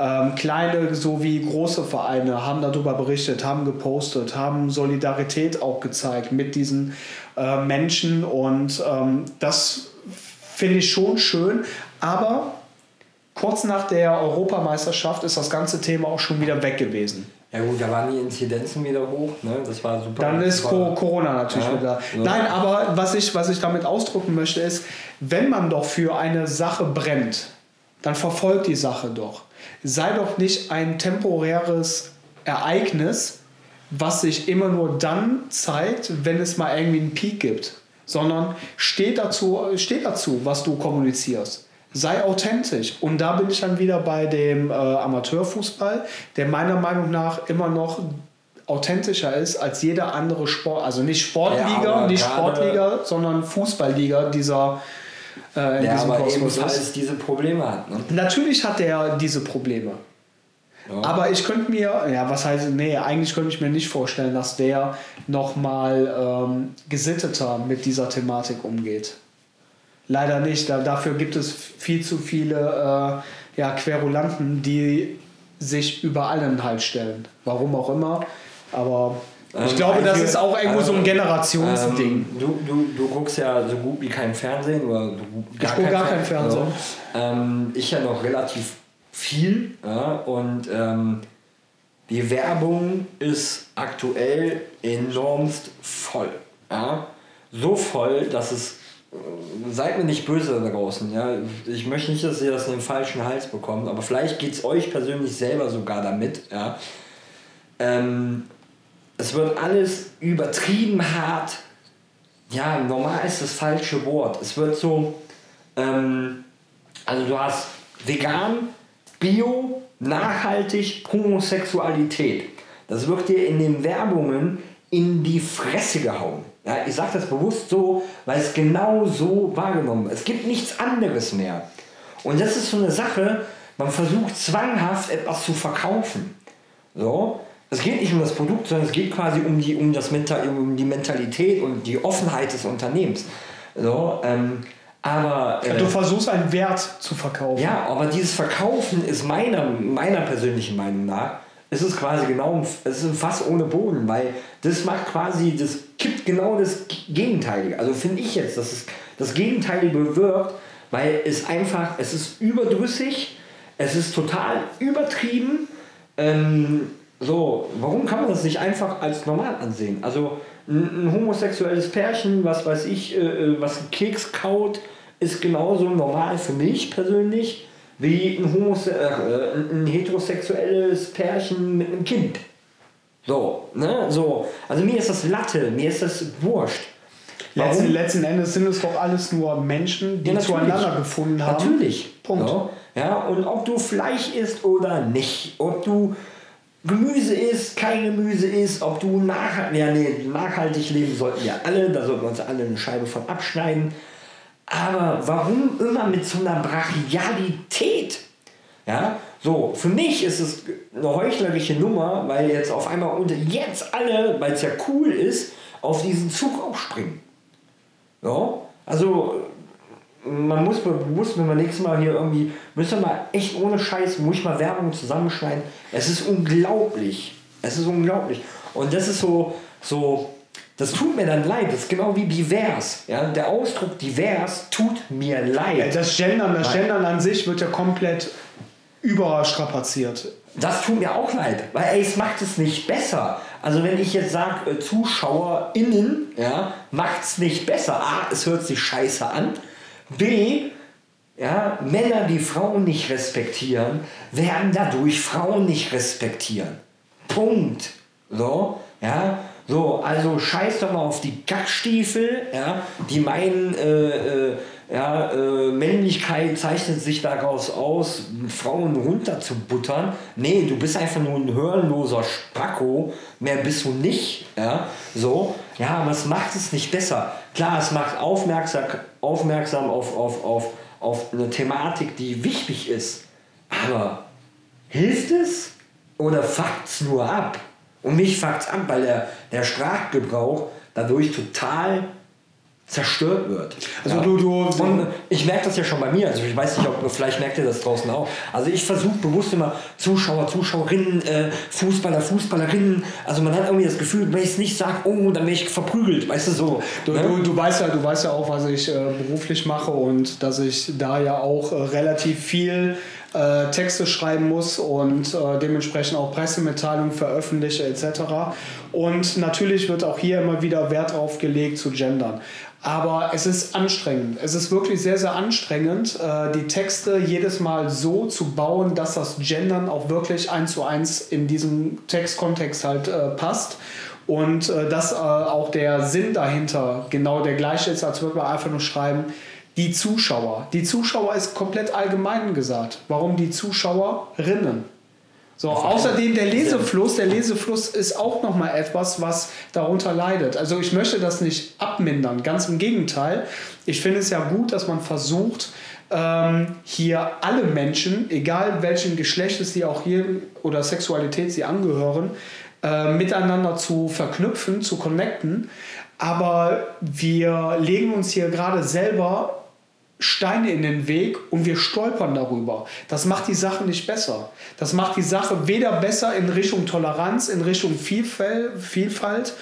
Ähm, kleine sowie große Vereine haben darüber berichtet, haben gepostet, haben Solidarität auch gezeigt mit diesen äh, Menschen und ähm, das finde ich schon schön, aber kurz nach der Europameisterschaft ist das ganze Thema auch schon wieder weg gewesen. Ja gut, da waren die Inzidenzen wieder hoch, ne? das war super. Dann ist war, Corona natürlich ja, wieder. Ja. Nein, aber was ich, was ich damit ausdrücken möchte ist, wenn man doch für eine Sache brennt, dann verfolgt die Sache doch. Sei doch nicht ein temporäres Ereignis, was sich immer nur dann zeigt, wenn es mal irgendwie einen Peak gibt, sondern steht dazu, steht dazu was du kommunizierst sei authentisch. Und da bin ich dann wieder bei dem äh, Amateurfußball, der meiner Meinung nach immer noch authentischer ist als jeder andere Sport, also nicht Sportliga, ja, nicht Sportliga, sondern Fußballliga dieser äh, in ja, diesem aber Kosmos ist. diese Probleme hat. Ne? Natürlich hat er diese Probleme. Ja. Aber ich könnte mir, ja, was heißt, nee, eigentlich könnte ich mir nicht vorstellen, dass der nochmal ähm, gesitteter mit dieser Thematik umgeht. Leider nicht. Da, dafür gibt es viel zu viele äh, ja, Querulanten, die sich über allen halt stellen. Warum auch immer. Aber ich ähm, glaube, das ist auch irgendwo so ein ähm, Generationsding. Ähm, du, du, du guckst ja so gut wie kein Fernsehen oder gar ich gucke gar kein Fernsehen. So. Ähm, ich ja noch relativ viel ja, und ähm, die Werbung ist aktuell enormst voll. Ja? So voll, dass es seid mir nicht böse da draußen. Ja? Ich möchte nicht, dass ihr das in den falschen Hals bekommt, aber vielleicht geht es euch persönlich selber sogar damit. Ja? Ähm, es wird alles übertrieben hart. Ja, normal ist das falsche Wort. Es wird so, ähm, also du hast vegan, bio, nachhaltig, Homosexualität. Das wird dir in den Werbungen in die Fresse gehauen. Ja, ich sage das bewusst so, weil es genau so wahrgenommen wird. Es gibt nichts anderes mehr. Und das ist so eine Sache, man versucht zwanghaft etwas zu verkaufen. So. Es geht nicht um das Produkt, sondern es geht quasi um die, um das Mental, um die Mentalität und die Offenheit des Unternehmens. So, ähm, aber, äh, du versuchst einen Wert zu verkaufen. Ja, aber dieses Verkaufen ist meiner, meiner persönlichen Meinung nach, ist es quasi genau, es ist ein Fass ohne Boden, weil das macht quasi, das kippt genau das Gegenteilige. Also finde ich jetzt, dass es das Gegenteilige bewirkt, weil es einfach, es ist überdrüssig, es ist total übertrieben. Ähm, so, warum kann man das nicht einfach als normal ansehen? Also ein, ein homosexuelles Pärchen, was weiß ich, äh, äh was Keks kaut, ist genauso normal für mich persönlich wie ein, Homose äh, ein heterosexuelles Pärchen mit einem Kind. So, ne? So. Also mir ist das Latte, mir ist das wurscht. Letzten, letzten Endes sind es doch alles nur Menschen, die ja, zueinander gefunden haben. Natürlich. Punkt. Ja. ja, und ob du Fleisch isst oder nicht, ob du Gemüse isst, kein Gemüse isst, ob du nachhaltig, ja, nee, nachhaltig leben sollten wir alle, da sollten wir uns alle eine Scheibe von abschneiden. Aber warum immer mit so einer Brachialität? Ja, so, für mich ist es eine heuchlerische Nummer, weil jetzt auf einmal unter jetzt alle, weil es ja cool ist, auf diesen Zug aufspringen. Ja, also man muss bewusst, wenn wir nächstes Mal hier irgendwie, müssen wir mal echt ohne Scheiß, muss ich mal Werbung zusammenschneiden. Es ist unglaublich. Es ist unglaublich. Und das ist so, so das tut mir dann leid. Das ist genau wie divers. Ja? Der Ausdruck divers tut mir leid. Das Gendern, das Gendern an sich wird ja komplett überstrapaziert. Das tut mir auch leid, weil ey, es macht es nicht besser. Also wenn ich jetzt sage, äh, ZuschauerInnen, ja, macht es nicht besser. A, es hört sich scheiße an. B, ja, Männer, die Frauen nicht respektieren, werden dadurch Frauen nicht respektieren. Punkt. So, ja. So, also scheiß doch mal auf die Gackstiefel, ja, die meinen, äh, äh, ja, äh, Männlichkeit zeichnet sich daraus aus, Frauen runterzubuttern. Nee, du bist einfach nur ein hörenloser Spacko, mehr bist du nicht. Ja, so. ja aber es macht es nicht besser. Klar, es macht aufmerksam, aufmerksam auf, auf, auf, auf eine Thematik, die wichtig ist. Aber hilft es oder fuckt es nur ab? Und mich es ab, weil der, der Sprachgebrauch dadurch total zerstört wird. Also ja. du, du, und ich merke das ja schon bei mir. Also ich weiß nicht, ob vielleicht merkt ihr das draußen auch. Also ich versuche bewusst immer Zuschauer, Zuschauerinnen, äh, Fußballer, Fußballerinnen. Also man hat irgendwie das Gefühl, wenn ich es nicht sage, oh, dann werde ich verprügelt. Weißt du so. Du, ne? du, du, weißt ja, du weißt ja auch, was ich äh, beruflich mache und dass ich da ja auch äh, relativ viel äh, Texte schreiben muss und äh, dementsprechend auch Pressemitteilungen veröffentliche etc. Und natürlich wird auch hier immer wieder Wert drauf gelegt zu gendern. Aber es ist anstrengend. Es ist wirklich sehr, sehr anstrengend, äh, die Texte jedes Mal so zu bauen, dass das Gendern auch wirklich eins zu eins in diesem Textkontext halt äh, passt. Und äh, dass auch der Sinn dahinter genau der gleiche ist, als würde man einfach nur schreiben, die Zuschauer. Die Zuschauer ist komplett allgemein gesagt. Warum die Zuschauerinnen? So, außerdem der Lesefluss, der Lesefluss ist auch nochmal etwas, was darunter leidet. Also ich möchte das nicht abmindern, ganz im Gegenteil. Ich finde es ja gut, dass man versucht, ähm, hier alle Menschen, egal welchen Geschlechtes sie auch hier oder Sexualität sie angehören, äh, miteinander zu verknüpfen, zu connecten. Aber wir legen uns hier gerade selber Steine in den Weg und wir stolpern darüber. Das macht die Sache nicht besser. Das macht die Sache weder besser in Richtung Toleranz, in Richtung Vielfalt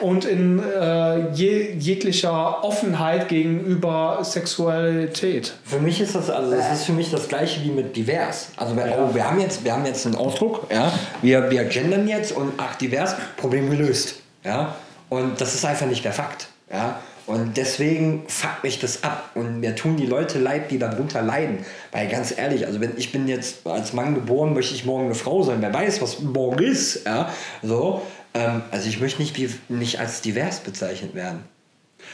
und in äh, je, jeglicher Offenheit gegenüber Sexualität. Für mich ist das also das ist für mich das gleiche wie mit divers. Also wir, ja. oh, wir haben jetzt wir haben jetzt einen Ausdruck, ja, wir wir gendern jetzt und ach divers Problem gelöst, ja, und das ist einfach nicht der Fakt, ja. Und deswegen fuckt mich das ab. Und mir tun die Leute leid, die darunter leiden. Weil ganz ehrlich, also wenn ich bin jetzt als Mann geboren, möchte ich morgen eine Frau sein. Wer weiß, was morgen ist. Ja? So, ähm, also ich möchte nicht, nicht als divers bezeichnet werden.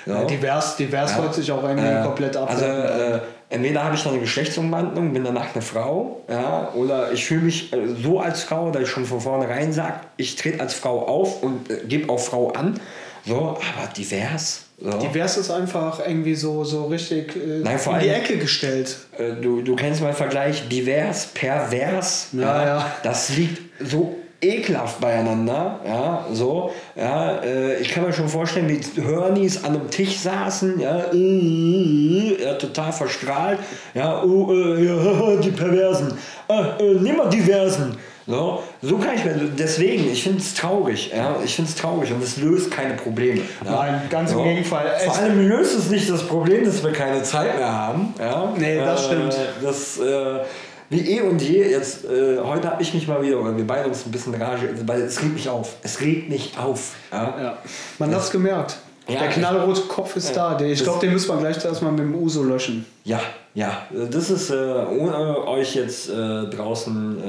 So. Ja, divers divers ja. hört sich auch irgendwie äh, komplett ab. Also äh, entweder habe ich dann eine Geschlechtsumwandlung, bin danach eine Frau, ja, oder ich fühle mich äh, so als Frau, dass ich schon von vornherein sage, ich trete als Frau auf und äh, gebe auch Frau an. So, aber divers, So. Divers ist einfach irgendwie so, so richtig äh, Nein, in die Ecke gestellt. Äh, Du, du kennst meinen Vergleich divers, pervers. Ja, ja. Das liegt so ekelhaft beieinander. Ja, so. Ja, äh, ich kann mir schon vorstellen, wie Hörnis an einem Tisch saßen, ja, äh, äh, ja total verstrahlt. Ja, oh, äh, ja, die Perversen. Äh, äh, nimm mal Diversen. So, so kann ich mir, deswegen, ich finde es traurig, ja, ich finde es traurig und es löst keine Probleme. Ja? Nein, ganz im Gegenteil. Vor allem löst es nicht das Problem, dass wir keine Zeit mehr haben. Ja? Nee, das stimmt. Das, äh, wie eh und je, jetzt, äh, heute habe ich mich mal wieder, oder wir beide uns ein bisschen Rage, weil es regt mich auf. Es regt mich auf. Ja? Ja. Man hat es gemerkt. Ja, der knallrote Kopf ist da. Der- Ich glaube, den müssen wir gleich erstmal mit dem Uso löschen. Ja, ja, das ist, äh, ohne euch jetzt äh, draußen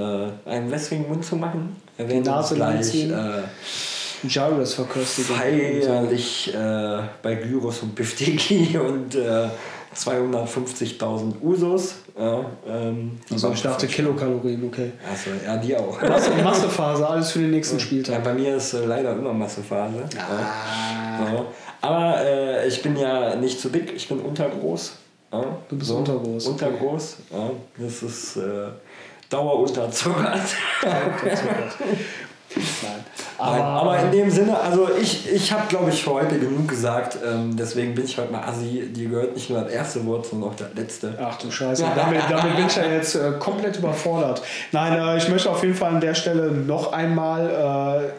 äh, einen wässrigen Mund zu machen, uns Nase gleich äh, Gyrus verköstigen. feierlich äh, bei Gyros und Bifteki und äh, 250.000 Usos. Ja, ähm, Also ich dachte Kilokalorien, okay. Also, ja, die auch. Masse, Massephase, alles für den nächsten Ja, Spieltag. bei mir ist äh, leider immer Massephase. Ah. Ja. Aber äh, ich bin ja nicht zu dick, ich bin untergroß. Ja. Du bist untergroß, okay. Untergroß. Ja. Das ist äh, dauerunterzuckert. Nein. Nein, aber in dem Sinne, also ich, ich habe, glaube ich, für heute genug gesagt. Ähm, deswegen bin ich heute mal assi. Dir gehört nicht nur das erste Wort, sondern auch das letzte. Ach du Scheiße, damit, damit bin ich ja jetzt äh, komplett überfordert. Nein, äh, ich möchte auf jeden Fall an der Stelle noch einmal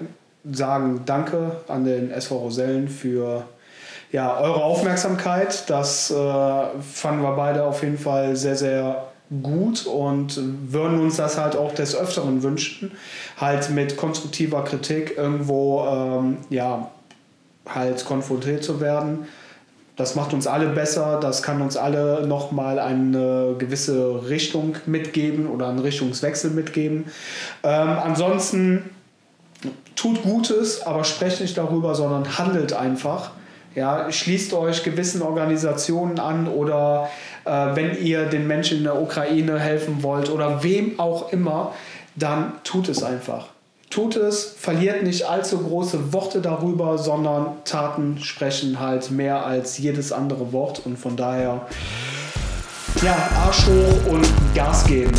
äh, sagen, danke an den SV Rosellen für ja, eure Aufmerksamkeit. Das äh, fanden wir beide auf jeden Fall sehr, sehr gut und würden uns das halt auch des Öfteren wünschen, halt mit konstruktiver Kritik irgendwo ähm, ja, halt konfrontiert zu werden. Das macht uns alle besser, das kann uns alle nochmal eine gewisse Richtung mitgeben oder einen Richtungswechsel mitgeben. Ähm, ansonsten tut Gutes, aber sprecht nicht darüber, sondern handelt einfach. Ja, schließt euch gewissen Organisationen an oder äh, wenn ihr den Menschen in der Ukraine helfen wollt oder wem auch immer, dann tut es einfach. Tut es, verliert nicht allzu große Worte darüber, sondern Taten sprechen halt mehr als jedes andere Wort und von daher ja, Arsch hoch und Gas geben.